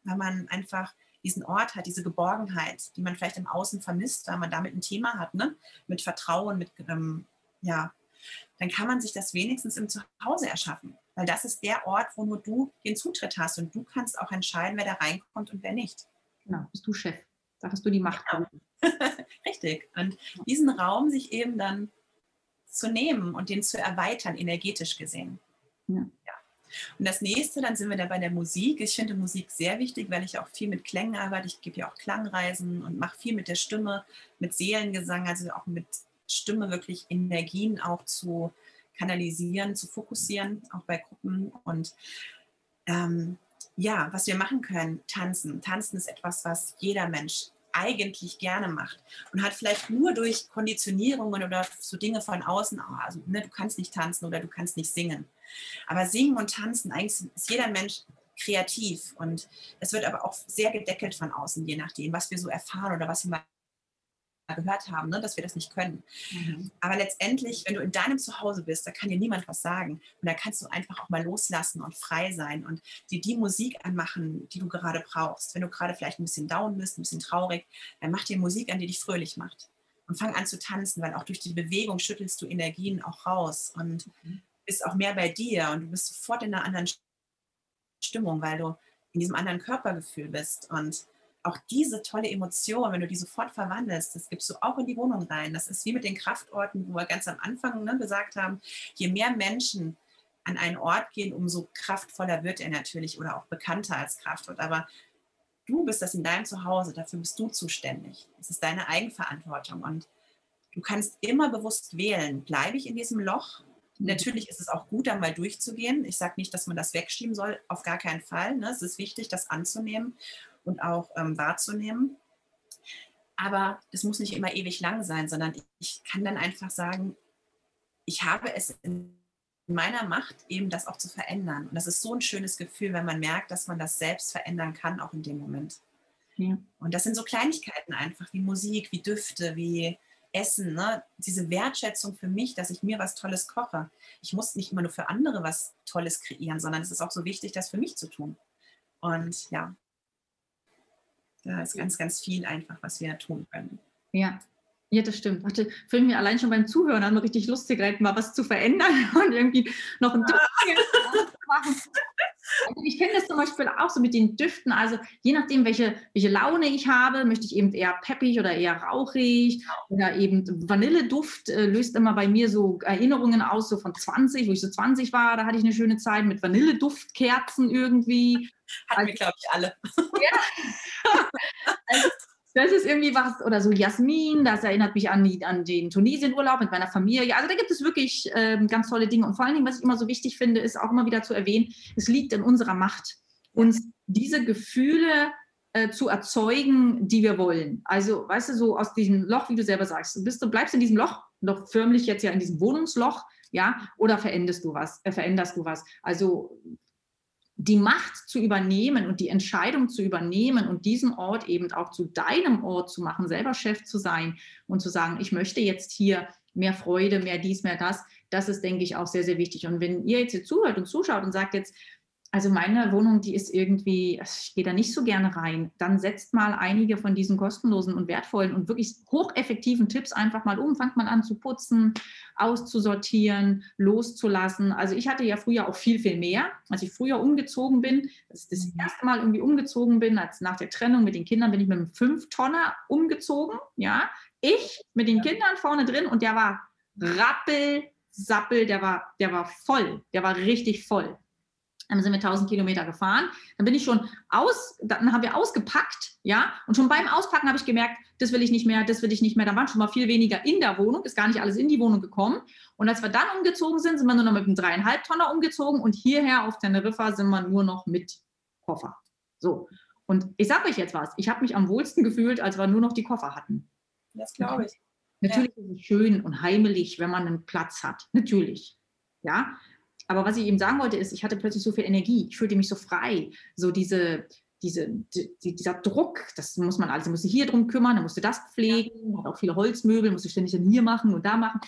weil man einfach diesen Ort hat, diese Geborgenheit, die man vielleicht im Außen vermisst, weil man damit ein Thema hat, ne? mit Vertrauen, mit ähm, ja, dann kann man sich das wenigstens im Zuhause erschaffen. Weil das ist der Ort, wo nur du den Zutritt hast und du kannst auch entscheiden, wer da reinkommt und wer nicht. Genau, bist du Chef. Da hast du die Macht. Genau. Richtig. Und diesen Raum sich eben dann zu nehmen und den zu erweitern, energetisch gesehen. Ja. ja. Und das nächste, dann sind wir da bei der Musik. Ich finde Musik sehr wichtig, weil ich auch viel mit Klängen arbeite. Ich gebe ja auch Klangreisen und mache viel mit der Stimme, mit Seelengesang, also auch mit Stimme wirklich Energien auch zu kanalisieren, zu fokussieren, auch bei Gruppen. Und ähm, ja, was wir machen können, tanzen. Tanzen ist etwas, was jeder Mensch eigentlich gerne macht und hat vielleicht nur durch Konditionierungen oder so Dinge von außen, oh, also ne, du kannst nicht tanzen oder du kannst nicht singen. Aber singen und tanzen, eigentlich ist jeder Mensch kreativ und es wird aber auch sehr gedeckelt von außen, je nachdem, was wir so erfahren oder was wir mal gehört haben, ne, dass wir das nicht können. Mhm. Aber letztendlich, wenn du in deinem Zuhause bist, da kann dir niemand was sagen. Und da kannst du einfach auch mal loslassen und frei sein und dir die Musik anmachen, die du gerade brauchst. Wenn du gerade vielleicht ein bisschen down bist, ein bisschen traurig, dann mach dir Musik an, die dich fröhlich macht. Und fang an zu tanzen, weil auch durch die Bewegung schüttelst du Energien auch raus und mhm. bist auch mehr bei dir und du bist sofort in einer anderen Stimmung, weil du in diesem anderen Körpergefühl bist. Und auch diese tolle Emotion, wenn du die sofort verwandelst, das gibst du auch in die Wohnung rein. Das ist wie mit den Kraftorten, wo wir ganz am Anfang ne, gesagt haben, je mehr Menschen an einen Ort gehen, umso kraftvoller wird er natürlich oder auch bekannter als Kraftort. Aber du bist das in deinem Zuhause, dafür bist du zuständig. Es ist deine Eigenverantwortung und du kannst immer bewusst wählen, bleibe ich in diesem Loch? Mhm. Natürlich ist es auch gut, da mal durchzugehen. Ich sage nicht, dass man das wegschieben soll, auf gar keinen Fall. Ne? Es ist wichtig, das anzunehmen und auch ähm, wahrzunehmen. Aber das muss nicht immer ewig lang sein, sondern ich kann dann einfach sagen, ich habe es in meiner Macht, eben das auch zu verändern. Und das ist so ein schönes Gefühl, wenn man merkt, dass man das selbst verändern kann, auch in dem Moment. Ja. Und das sind so Kleinigkeiten einfach, wie Musik, wie Düfte, wie Essen. Ne? Diese Wertschätzung für mich, dass ich mir was Tolles koche. Ich muss nicht immer nur für andere was Tolles kreieren, sondern es ist auch so wichtig, das für mich zu tun. Und ja, da ist ganz, ganz viel einfach, was wir tun können. Ja, Ja, das stimmt. Warte, für mich allein schon beim Zuhören an richtig lustig, mal was zu verändern und irgendwie noch ein Duft zu machen. Also ich kenne das zum Beispiel auch so mit den Düften. Also je nachdem, welche, welche Laune ich habe, möchte ich eben eher peppig oder eher rauchig oder eben Vanilleduft äh, löst immer bei mir so Erinnerungen aus, so von 20, wo ich so 20 war, da hatte ich eine schöne Zeit mit Vanilleduftkerzen irgendwie. Hatten also, wir, glaube ich, alle. Ja. Also, das ist irgendwie was, oder so Jasmin, das erinnert mich an, die, an den Tunesienurlaub mit meiner Familie. Also da gibt es wirklich ähm, ganz tolle Dinge. Und vor allen Dingen, was ich immer so wichtig finde, ist auch immer wieder zu erwähnen, es liegt in unserer Macht, uns diese Gefühle äh, zu erzeugen, die wir wollen. Also, weißt du, so aus diesem Loch, wie du selber sagst, du, bist, du bleibst in diesem Loch, noch förmlich jetzt ja in diesem Wohnungsloch, ja, oder veränderst du was, äh, veränderst du was. Also die Macht zu übernehmen und die Entscheidung zu übernehmen und diesen Ort eben auch zu deinem Ort zu machen, selber Chef zu sein und zu sagen, ich möchte jetzt hier mehr Freude, mehr dies, mehr das, das ist, denke ich, auch sehr, sehr wichtig. Und wenn ihr jetzt hier zuhört und zuschaut und sagt jetzt, also meine Wohnung, die ist irgendwie, ich gehe da nicht so gerne rein. Dann setzt mal einige von diesen kostenlosen und wertvollen und wirklich hocheffektiven Tipps einfach mal um. Fangt mal an zu putzen, auszusortieren, loszulassen. Also ich hatte ja früher auch viel, viel mehr. Als ich früher umgezogen bin, das ist das mhm. erste Mal irgendwie umgezogen bin, als nach der Trennung mit den Kindern bin ich mit einem Fünftonner umgezogen. Ja, ich mit den Kindern vorne drin und der war rappel, sappel, der war, der war voll, der war richtig voll. Dann sind wir 1000 Kilometer gefahren. Dann bin ich schon aus, dann haben wir ausgepackt, ja. Und schon beim Auspacken habe ich gemerkt, das will ich nicht mehr, das will ich nicht mehr. Da waren schon mal viel weniger in der Wohnung, ist gar nicht alles in die Wohnung gekommen. Und als wir dann umgezogen sind, sind wir nur noch mit einem dreieinhalb Tonner umgezogen und hierher auf Teneriffa sind wir nur noch mit Koffer. So. Und ich sage euch jetzt was, ich habe mich am wohlsten gefühlt, als wir nur noch die Koffer hatten. Das glaube ich. Natürlich ja. ist es schön und heimelig, wenn man einen Platz hat. Natürlich. Ja, aber was ich eben sagen wollte, ist, ich hatte plötzlich so viel Energie, ich fühlte mich so frei, so diese, diese, die, dieser Druck, das muss man alles, musste hier drum kümmern, dann musste das pflegen, hat auch viele Holzmöbel, musste ständig dann hier machen und da machen.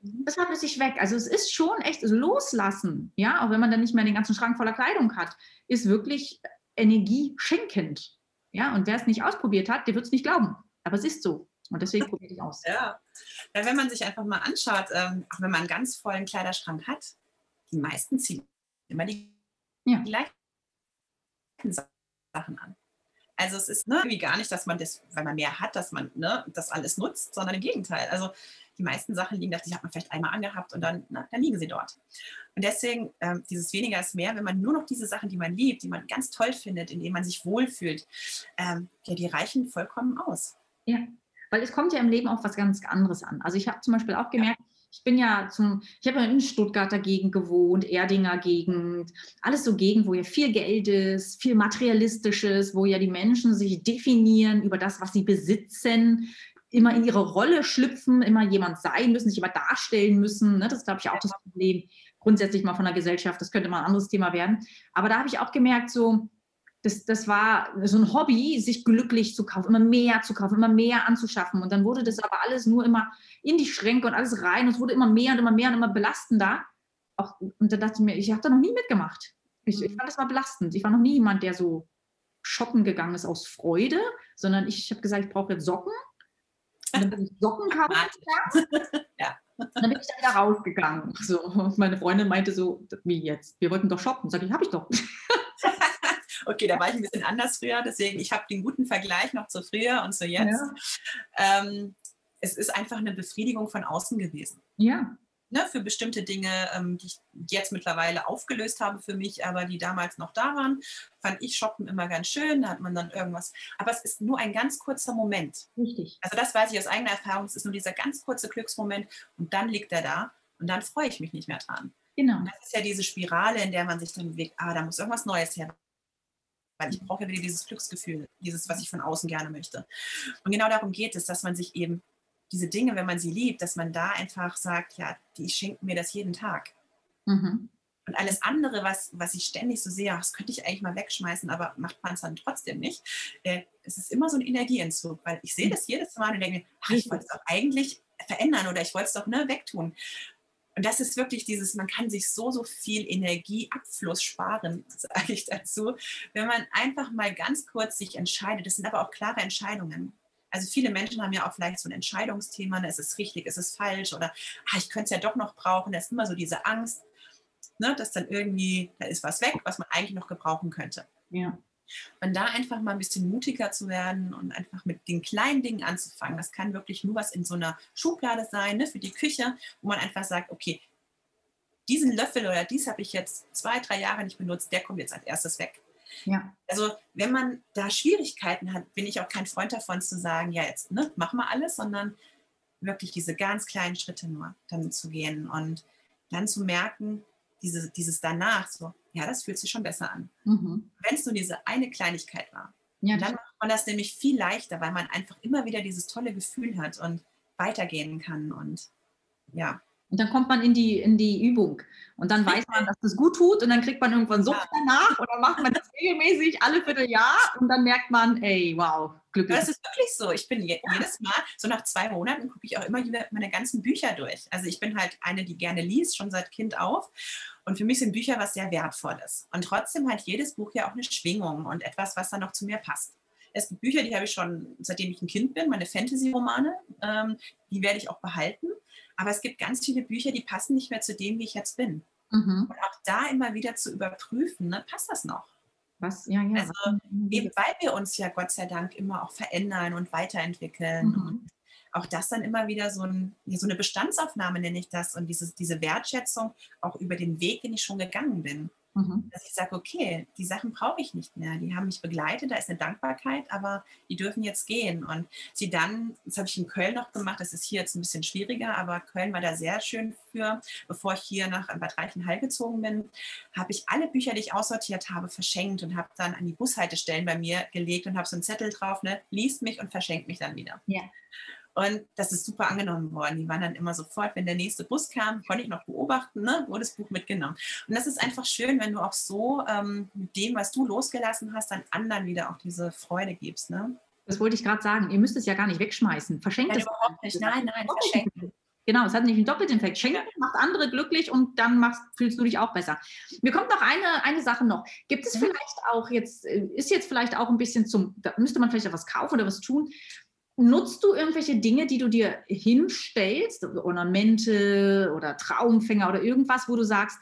Das war plötzlich weg. Also es ist schon echt loslassen, ja, auch wenn man dann nicht mehr den ganzen Schrank voller Kleidung hat, ist wirklich energieschenkend. Ja, und wer es nicht ausprobiert hat, der wird es nicht glauben. Aber es ist so. Und deswegen probiere ich aus. Ja. ja, wenn man sich einfach mal anschaut, ähm, auch wenn man einen ganz vollen Kleiderschrank hat, die meisten ziehen immer die ja. gleichen Sachen an. Also es ist ne, irgendwie gar nicht, dass man das, weil man mehr hat, dass man ne, das alles nutzt, sondern im Gegenteil. Also die meisten Sachen liegen, die hat man vielleicht einmal angehabt und dann, na, dann liegen sie dort. Und deswegen, ähm, dieses weniger ist mehr, wenn man nur noch diese Sachen, die man liebt, die man ganz toll findet, in denen man sich wohlfühlt, ähm, ja, die reichen vollkommen aus. Ja, weil es kommt ja im Leben auch was ganz anderes an. Also ich habe zum Beispiel auch gemerkt, ja ich bin ja zum, ich habe ja in Stuttgarter Gegend gewohnt, Erdinger Gegend, alles so Gegend, wo ja viel Geld ist, viel Materialistisches, wo ja die Menschen sich definieren über das, was sie besitzen, immer in ihre Rolle schlüpfen, immer jemand sein müssen, sich immer darstellen müssen. Ne? Das ist, glaube ich, auch das Problem grundsätzlich mal von der Gesellschaft. Das könnte mal ein anderes Thema werden. Aber da habe ich auch gemerkt, so, das, das war so ein Hobby, sich glücklich zu kaufen, immer mehr zu kaufen, immer mehr anzuschaffen. Und dann wurde das aber alles nur immer in die Schränke und alles rein. Und es wurde immer mehr und immer mehr und immer belastender. Auch, und da dachte ich mir, ich habe da noch nie mitgemacht. Ich, ich, mhm. fand das mal belastend. Ich war noch nie jemand, der so shoppen gegangen ist aus Freude, sondern ich habe gesagt, ich brauche jetzt Socken. Und dann bin ich Socken kaufen. ja. Und dann bin ich dann wieder rausgegangen. So, meine Freundin meinte so, wie jetzt? Wir wollten doch shoppen. Sag ich, habe ich doch. Okay, da war ich ein bisschen anders früher, deswegen ich habe den guten Vergleich noch zu früher und zu jetzt. Ja. Ähm, es ist einfach eine Befriedigung von außen gewesen. Ja. Ne, für bestimmte Dinge, ähm, die ich jetzt mittlerweile aufgelöst habe für mich, aber die damals noch da waren, fand ich Shoppen immer ganz schön. Da hat man dann irgendwas. Aber es ist nur ein ganz kurzer Moment. Richtig. Also das weiß ich aus eigener Erfahrung. Es ist nur dieser ganz kurze Glücksmoment und dann liegt er da und dann freue ich mich nicht mehr dran. Genau. Und das ist ja diese Spirale, in der man sich dann bewegt. Ah, da muss irgendwas Neues her weil ich brauche ja wieder dieses Glücksgefühl, dieses, was ich von außen gerne möchte. Und genau darum geht es, dass man sich eben diese Dinge, wenn man sie liebt, dass man da einfach sagt, ja, die schenken mir das jeden Tag. Mhm. Und alles andere, was, was ich ständig so sehe, das könnte ich eigentlich mal wegschmeißen, aber macht man es dann trotzdem nicht. Äh, es ist immer so ein Energieentzug, weil ich sehe das jedes Mal und denke, ach, ich wollte es doch eigentlich verändern oder ich wollte es doch ne, wegtun. Und das ist wirklich dieses, man kann sich so, so viel Energieabfluss sparen, sage ich dazu, wenn man einfach mal ganz kurz sich entscheidet. Das sind aber auch klare Entscheidungen. Also viele Menschen haben ja auch vielleicht so ein Entscheidungsthema, ne? ist es richtig, ist es falsch oder ah, ich könnte es ja doch noch brauchen. Da ist immer so diese Angst, ne, dass dann irgendwie, da ist was weg, was man eigentlich noch gebrauchen könnte. Ja. Und da einfach mal ein bisschen mutiger zu werden und einfach mit den kleinen Dingen anzufangen. Das kann wirklich nur was in so einer Schublade sein, ne, für die Küche, wo man einfach sagt, okay, diesen Löffel oder dies habe ich jetzt zwei, drei Jahre nicht benutzt, der kommt jetzt als erstes weg. Ja. Also wenn man da Schwierigkeiten hat, bin ich auch kein Freund davon zu sagen, ja jetzt ne, mach mal alles, sondern wirklich diese ganz kleinen Schritte nur dann zu gehen und dann zu merken, diese, dieses danach, so, ja, das fühlt sich schon besser an. Mhm. Wenn es nur diese eine Kleinigkeit war. Ja, dann macht man das nämlich viel leichter, weil man einfach immer wieder dieses tolle Gefühl hat und weitergehen kann und ja. Und dann kommt man in die, in die Übung. Und dann weiß man, dass das gut tut und dann kriegt man irgendwann Sucht danach oder macht man das regelmäßig alle Vierteljahr und dann merkt man, ey, wow, glücklich. Das ist wirklich so. Ich bin je, jedes Mal, so nach zwei Monaten, gucke ich auch immer wieder meine ganzen Bücher durch. Also ich bin halt eine, die gerne liest, schon seit Kind auf. Und für mich sind Bücher was sehr Wertvolles. Und trotzdem hat jedes Buch ja auch eine Schwingung und etwas, was dann noch zu mir passt. Es gibt Bücher, die habe ich schon seitdem ich ein Kind bin, meine Fantasy-Romane, ähm, die werde ich auch behalten. Aber es gibt ganz viele Bücher, die passen nicht mehr zu dem, wie ich jetzt bin. Mhm. Und auch da immer wieder zu überprüfen, ne, passt das noch? Was? Ja, ja. Also eben weil wir uns ja Gott sei Dank immer auch verändern und weiterentwickeln. Mhm. Und auch das dann immer wieder so, ein, so, eine Bestandsaufnahme nenne ich das und dieses, diese Wertschätzung auch über den Weg, den ich schon gegangen bin. Mhm. Dass ich sage, okay, die Sachen brauche ich nicht mehr. Die haben mich begleitet, da ist eine Dankbarkeit, aber die dürfen jetzt gehen. Und sie dann, das habe ich in Köln noch gemacht, das ist hier jetzt ein bisschen schwieriger, aber Köln war da sehr schön für. Bevor ich hier nach Bad Reichenhall gezogen bin, habe ich alle Bücher, die ich aussortiert habe, verschenkt und habe dann an die Bushaltestellen bei mir gelegt und habe so einen Zettel drauf, ne, liest mich und verschenkt mich dann wieder. Ja. Und das ist super angenommen worden. Die waren dann immer sofort, wenn der nächste Bus kam, konnte ich noch beobachten, ne, wurde das Buch mitgenommen. Und das ist einfach schön, wenn du auch so ähm, mit dem, was du losgelassen hast, dann anderen wieder auch diese Freude gibst. Ne? Das wollte ich gerade sagen. Ihr müsst es ja gar nicht wegschmeißen. Verschenkt nein, es. überhaupt nicht. Nein, nein, verschenken. Genau, es hat nicht einen doppelten Effekt. Schenken ja. macht andere glücklich und dann machst, fühlst du dich auch besser. Mir kommt noch eine, eine Sache noch. Gibt es vielleicht auch jetzt, äh, ist jetzt vielleicht auch ein bisschen zum, da müsste man vielleicht etwas kaufen oder was tun, Nutzt du irgendwelche Dinge, die du dir hinstellst, Ornamente oder Traumfänger oder irgendwas, wo du sagst,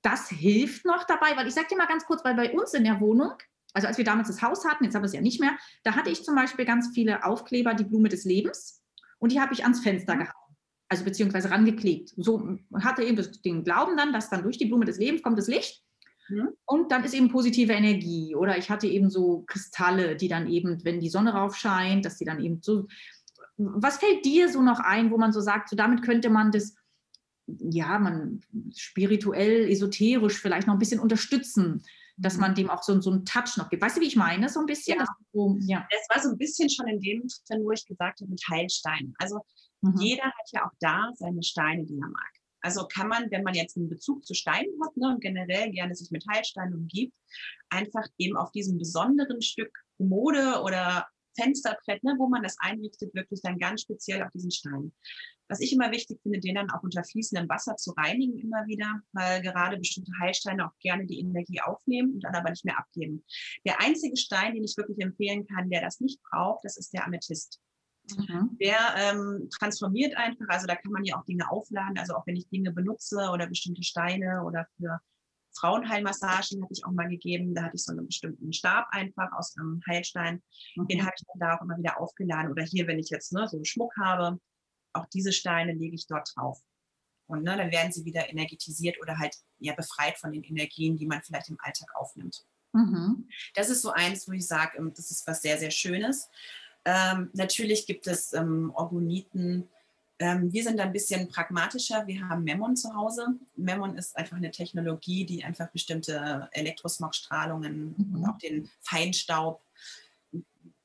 das hilft noch dabei? Weil ich sage dir mal ganz kurz, weil bei uns in der Wohnung, also als wir damals das Haus hatten, jetzt haben wir es ja nicht mehr, da hatte ich zum Beispiel ganz viele Aufkleber, die Blume des Lebens, und die habe ich ans Fenster gehauen also beziehungsweise rangeklebt. So hatte eben den Glauben dann, dass dann durch die Blume des Lebens kommt das Licht Mhm. Und dann ist eben positive Energie. Oder ich hatte eben so Kristalle, die dann eben, wenn die Sonne rauf scheint, dass die dann eben so. Was fällt dir so noch ein, wo man so sagt, so damit könnte man das, ja, man spirituell, esoterisch vielleicht noch ein bisschen unterstützen, dass man mhm. dem auch so, so einen Touch noch gibt. Weißt du, wie ich meine? So ein bisschen? Ja. So, ja. Es war so ein bisschen schon in dem wo ich gesagt habe, mit Heilsteinen. Also mhm. jeder hat ja auch da seine Steine, die er mag. Also kann man, wenn man jetzt einen Bezug zu Steinen hat ne, und generell gerne sich mit Heilsteinen umgibt, einfach eben auf diesem besonderen Stück Mode oder Fensterbrett, ne, wo man das einrichtet, wirklich dann ganz speziell auf diesen Stein. Was ich immer wichtig finde, den dann auch unter fließendem Wasser zu reinigen immer wieder, weil gerade bestimmte Heilsteine auch gerne die Energie aufnehmen und dann aber nicht mehr abgeben. Der einzige Stein, den ich wirklich empfehlen kann, der das nicht braucht, das ist der Amethyst. Mhm. Der ähm, transformiert einfach, also da kann man ja auch Dinge aufladen, also auch wenn ich Dinge benutze oder bestimmte Steine oder für Frauenheilmassagen hatte ich auch mal gegeben, da hatte ich so einen bestimmten Stab einfach aus einem Heilstein, mhm. den habe ich dann da auch immer wieder aufgeladen oder hier, wenn ich jetzt ne, so einen Schmuck habe, auch diese Steine lege ich dort drauf. Und ne, dann werden sie wieder energetisiert oder halt ja befreit von den Energien, die man vielleicht im Alltag aufnimmt. Mhm. Das ist so eins, wo ich sage, ähm, das ist was sehr, sehr Schönes. Ähm, natürlich gibt es ähm, Orgoniten. Ähm, wir sind ein bisschen pragmatischer. Wir haben Memon zu Hause. Memon ist einfach eine Technologie, die einfach bestimmte Elektrosmogstrahlungen mhm. und auch den Feinstaub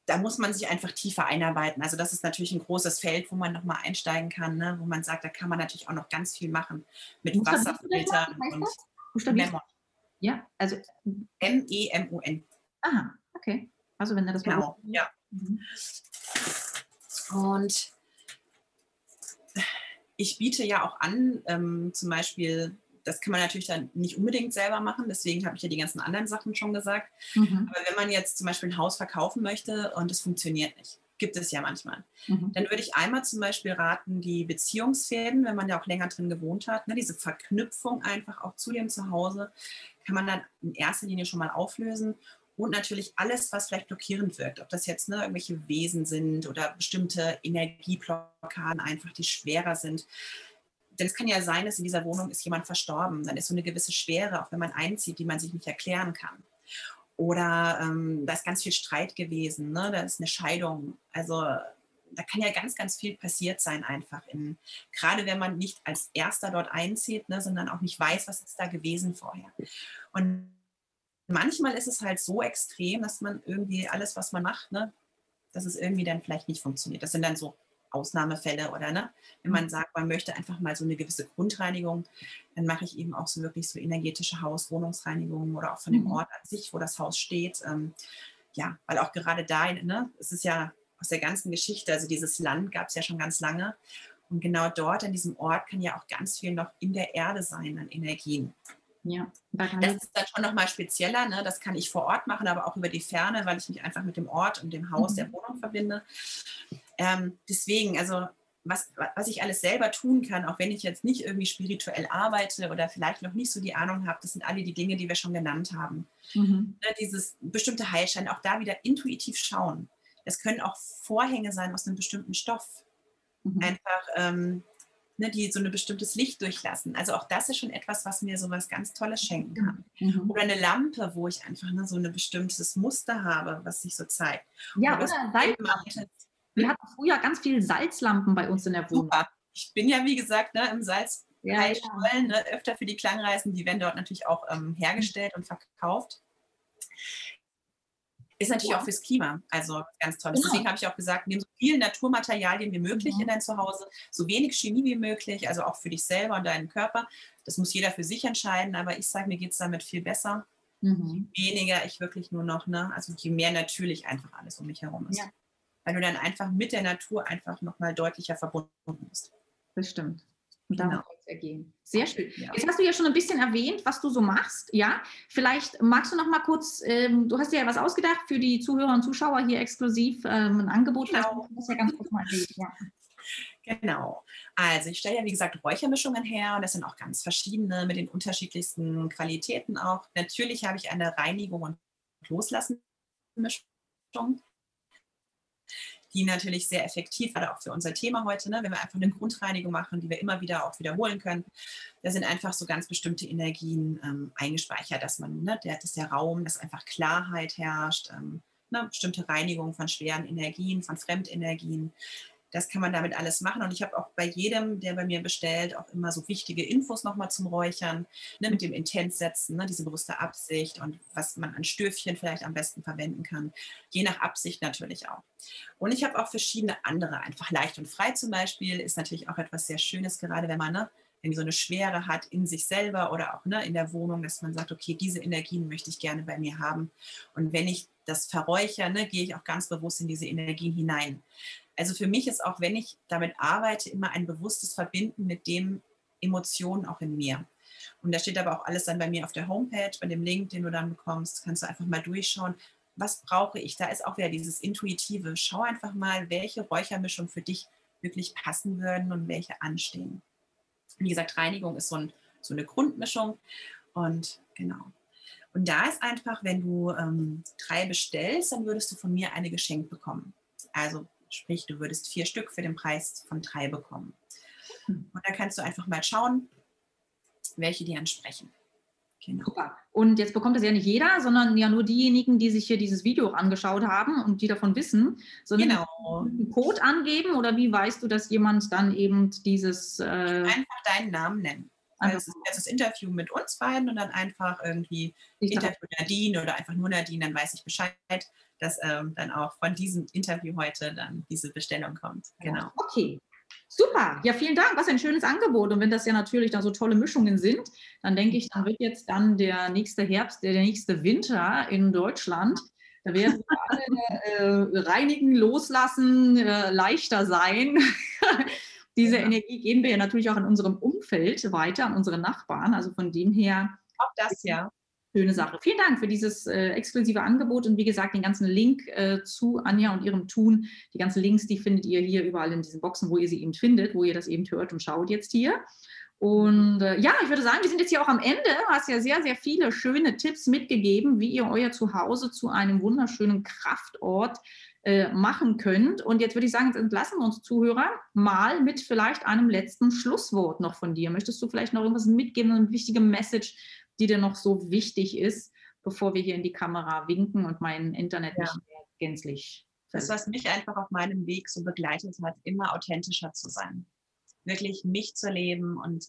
da muss man sich einfach tiefer einarbeiten. Also das ist natürlich ein großes Feld, wo man nochmal einsteigen kann, ne? wo man sagt, da kann man natürlich auch noch ganz viel machen mit Wasserfiltern und Memon. Ja, also M-E-M-O-N. Aha, okay. Also wenn er das genau, ja. Mhm. Und ich biete ja auch an, ähm, zum Beispiel, das kann man natürlich dann nicht unbedingt selber machen, deswegen habe ich ja die ganzen anderen Sachen schon gesagt. Mhm. Aber wenn man jetzt zum Beispiel ein Haus verkaufen möchte und es funktioniert nicht, Gibt es ja manchmal. Mhm. Dann würde ich einmal zum Beispiel raten, die Beziehungsfäden, wenn man ja auch länger drin gewohnt hat, ne, diese Verknüpfung einfach auch zu dem Zuhause, kann man dann in erster Linie schon mal auflösen. Und natürlich alles, was vielleicht blockierend wirkt, ob das jetzt ne, irgendwelche Wesen sind oder bestimmte Energieblockaden einfach, die schwerer sind. Denn es kann ja sein, dass in dieser Wohnung ist jemand verstorben. Dann ist so eine gewisse Schwere, auch wenn man einzieht, die man sich nicht erklären kann. Oder ähm, da ist ganz viel Streit gewesen, ne? da ist eine Scheidung. Also da kann ja ganz, ganz viel passiert sein einfach. In, gerade wenn man nicht als Erster dort einzieht, ne, sondern auch nicht weiß, was ist da gewesen vorher. Und manchmal ist es halt so extrem, dass man irgendwie alles, was man macht, ne, dass es irgendwie dann vielleicht nicht funktioniert. Das sind dann so Ausnahmefälle oder ne, wenn man mhm. sagt, man möchte einfach mal so eine gewisse Grundreinigung, dann mache ich eben auch so wirklich so energetische Haus-, Wohnungsreinigungen oder auch von dem mhm. Ort an sich, wo das Haus steht. Ähm, ja, weil auch gerade da, ne, es ist ja aus der ganzen Geschichte, also dieses Land gab es ja schon ganz lange. Und genau dort, an diesem Ort, kann ja auch ganz viel noch in der Erde sein an Energien. Ja, das ist dann schon nochmal spezieller. Ne? Das kann ich vor Ort machen, aber auch über die Ferne, weil ich mich einfach mit dem Ort und dem Haus mhm. der Wohnung verbinde. Ähm, deswegen, also was, was ich alles selber tun kann, auch wenn ich jetzt nicht irgendwie spirituell arbeite oder vielleicht noch nicht so die Ahnung habe, das sind alle die Dinge, die wir schon genannt haben. Mhm. Ne, dieses bestimmte Heilschein, auch da wieder intuitiv schauen. Es können auch Vorhänge sein aus einem bestimmten Stoff. Mhm. Einfach, ähm, ne, die so ein bestimmtes Licht durchlassen. Also auch das ist schon etwas, was mir so was ganz Tolles schenken kann. Mhm. Oder eine Lampe, wo ich einfach ne, so ein bestimmtes Muster habe, was sich so zeigt. Ja, oder, oder Salzlampen. Wir hatten früher ganz viele Salzlampen bei uns in der Wohnung. Super. Ich bin ja, wie gesagt, ne, im Salz ja, ja. Ne, öfter für die Klangreisen. Die werden dort natürlich auch ähm, hergestellt und verkauft. Ist natürlich ja. auch fürs Klima, also ganz toll. Genau. Deswegen habe ich auch gesagt, nimm so viele Naturmaterialien wie möglich mhm. in dein Zuhause, so wenig Chemie wie möglich, also auch für dich selber und deinen Körper. Das muss jeder für sich entscheiden, aber ich sage, mir geht es damit viel besser. Mhm. Je weniger ich wirklich nur noch, ne, also je mehr natürlich einfach alles um mich herum ist. Ja. Weil du dann einfach mit der Natur einfach nochmal deutlicher verbunden bist. Das stimmt. Und darum genau. ergehen. Sehr schön. Ja. Jetzt hast du ja schon ein bisschen erwähnt, was du so machst. Ja, vielleicht magst du noch mal kurz, ähm, du hast dir ja was ausgedacht für die Zuhörer und Zuschauer hier exklusiv ähm, ein Angebot. Genau. Ja ganz kurz mal. Ja. Genau. Also ich stelle ja, wie gesagt, Räuchermischungen her und das sind auch ganz verschiedene mit den unterschiedlichsten Qualitäten auch. Natürlich habe ich eine Reinigung und Loslassen Mischung die natürlich sehr effektiv, gerade auch für unser Thema heute, ne, wenn wir einfach eine Grundreinigung machen, die wir immer wieder auch wiederholen können. Da sind einfach so ganz bestimmte Energien ähm, eingespeichert, dass man, ne, der, dass der Raum, dass einfach Klarheit herrscht, ähm, ne, bestimmte Reinigung von schweren Energien, von Fremdenergien, das kann man damit alles machen. Und ich habe auch bei jedem, der bei mir bestellt, auch immer so wichtige Infos nochmal zum Räuchern, ne, mit dem Intens setzen, ne, diese bewusste Absicht und was man an Stöfchen vielleicht am besten verwenden kann. Je nach Absicht natürlich auch. Und ich habe auch verschiedene andere, einfach leicht und frei zum Beispiel, ist natürlich auch etwas sehr Schönes, gerade wenn man ne, irgendwie so eine Schwere hat in sich selber oder auch ne, in der Wohnung, dass man sagt, okay, diese Energien möchte ich gerne bei mir haben. Und wenn ich das verräuchere, ne, gehe ich auch ganz bewusst in diese Energien hinein. Also für mich ist auch, wenn ich damit arbeite, immer ein bewusstes Verbinden mit dem Emotionen auch in mir. Und da steht aber auch alles dann bei mir auf der Homepage, bei dem Link, den du dann bekommst, kannst du einfach mal durchschauen, was brauche ich. Da ist auch wieder dieses Intuitive. Schau einfach mal, welche Räuchermischung für dich wirklich passen würden und welche anstehen. Wie gesagt, Reinigung ist so, ein, so eine Grundmischung. Und genau. Und da ist einfach, wenn du ähm, drei bestellst, dann würdest du von mir eine geschenkt bekommen. Also Sprich, du würdest vier Stück für den Preis von drei bekommen. Hm. Und da kannst du einfach mal schauen, welche dir ansprechen. Genau. Super. Und jetzt bekommt es ja nicht jeder, sondern ja nur diejenigen, die sich hier dieses Video angeschaut haben und die davon wissen, sondern genau. einen Code angeben oder wie weißt du, dass jemand dann eben dieses... Äh einfach deinen Namen nennen. Also es ist jetzt das Interview mit uns beiden und dann einfach irgendwie ich Interview Nadine oder einfach nur Nadine, dann weiß ich Bescheid dass ähm, dann auch von diesem Interview heute dann diese Bestellung kommt. Genau. Okay. Super, ja, vielen Dank. Was ein schönes Angebot. Und wenn das ja natürlich dann so tolle Mischungen sind, dann denke ich, dann wird jetzt dann der nächste Herbst, der, nächste Winter in Deutschland, da werden alle äh, reinigen, loslassen, äh, leichter sein. Diese ja. Energie geben wir ja natürlich auch in unserem Umfeld weiter, an unsere Nachbarn. Also von dem her. Auch das, ja Schöne Sache. Vielen Dank für dieses äh, exklusive Angebot und wie gesagt, den ganzen Link äh, zu Anja und ihrem Tun, die ganzen Links, die findet ihr hier überall in diesen Boxen, wo ihr sie eben findet, wo ihr das eben hört und schaut jetzt hier. Und äh, ja, ich würde sagen, wir sind jetzt hier auch am Ende. Du hast ja sehr, sehr viele schöne Tipps mitgegeben, wie ihr euer Zuhause zu einem wunderschönen Kraftort äh, machen könnt. Und jetzt würde ich sagen, jetzt entlassen wir uns Zuhörer mal mit vielleicht einem letzten Schlusswort noch von dir. Möchtest du vielleicht noch irgendwas mitgeben, eine wichtige Message, die dir noch so wichtig ist, bevor wir hier in die Kamera winken und mein Internet ja. nicht mehr gänzlich. Das, was mich einfach auf meinem Weg so begleitet hat, immer authentischer zu sein. Wirklich mich zu leben und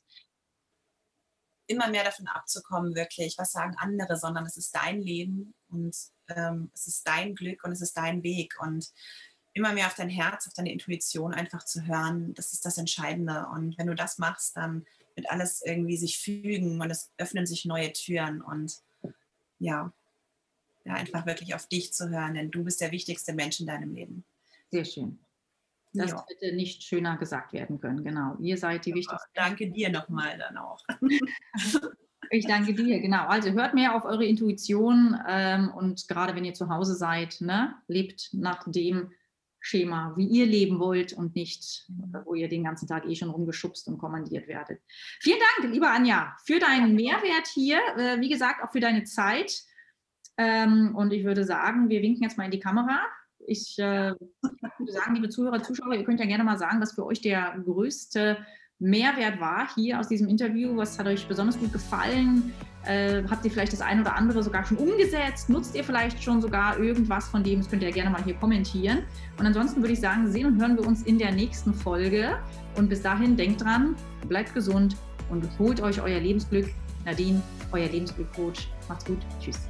immer mehr davon abzukommen, wirklich, was sagen andere, sondern es ist dein Leben und ähm, es ist dein Glück und es ist dein Weg. Und immer mehr auf dein Herz, auf deine Intuition einfach zu hören, das ist das Entscheidende. Und wenn du das machst, dann wird alles irgendwie sich fügen und es öffnen sich neue Türen und ja, ja, einfach wirklich auf dich zu hören, denn du bist der wichtigste Mensch in deinem Leben. Sehr schön. Das ja. hätte nicht schöner gesagt werden können, genau. Ihr seid die ja, wichtigsten. Danke dir nochmal dann auch. ich danke dir, genau. Also hört mehr auf eure Intuition ähm, und gerade wenn ihr zu Hause seid, ne, lebt nach dem, Schema, wie ihr leben wollt und nicht, wo ihr den ganzen Tag eh schon rumgeschubst und kommandiert werdet. Vielen Dank, liebe Anja, für deinen Mehrwert hier. Äh, wie gesagt, auch für deine Zeit. Ähm, und ich würde sagen, wir winken jetzt mal in die Kamera. Ich äh, würde sagen, liebe Zuhörer, Zuschauer, ihr könnt ja gerne mal sagen, was für euch der größte Mehrwert war hier aus diesem Interview. Was hat euch besonders gut gefallen? Äh, habt ihr vielleicht das eine oder andere sogar schon umgesetzt? Nutzt ihr vielleicht schon sogar irgendwas von dem? Das könnt ihr ja gerne mal hier kommentieren. Und ansonsten würde ich sagen, sehen und hören wir uns in der nächsten Folge. Und bis dahin, denkt dran, bleibt gesund und holt euch euer Lebensglück. Nadine, euer Lebensglück-Coach. Macht's gut. Tschüss.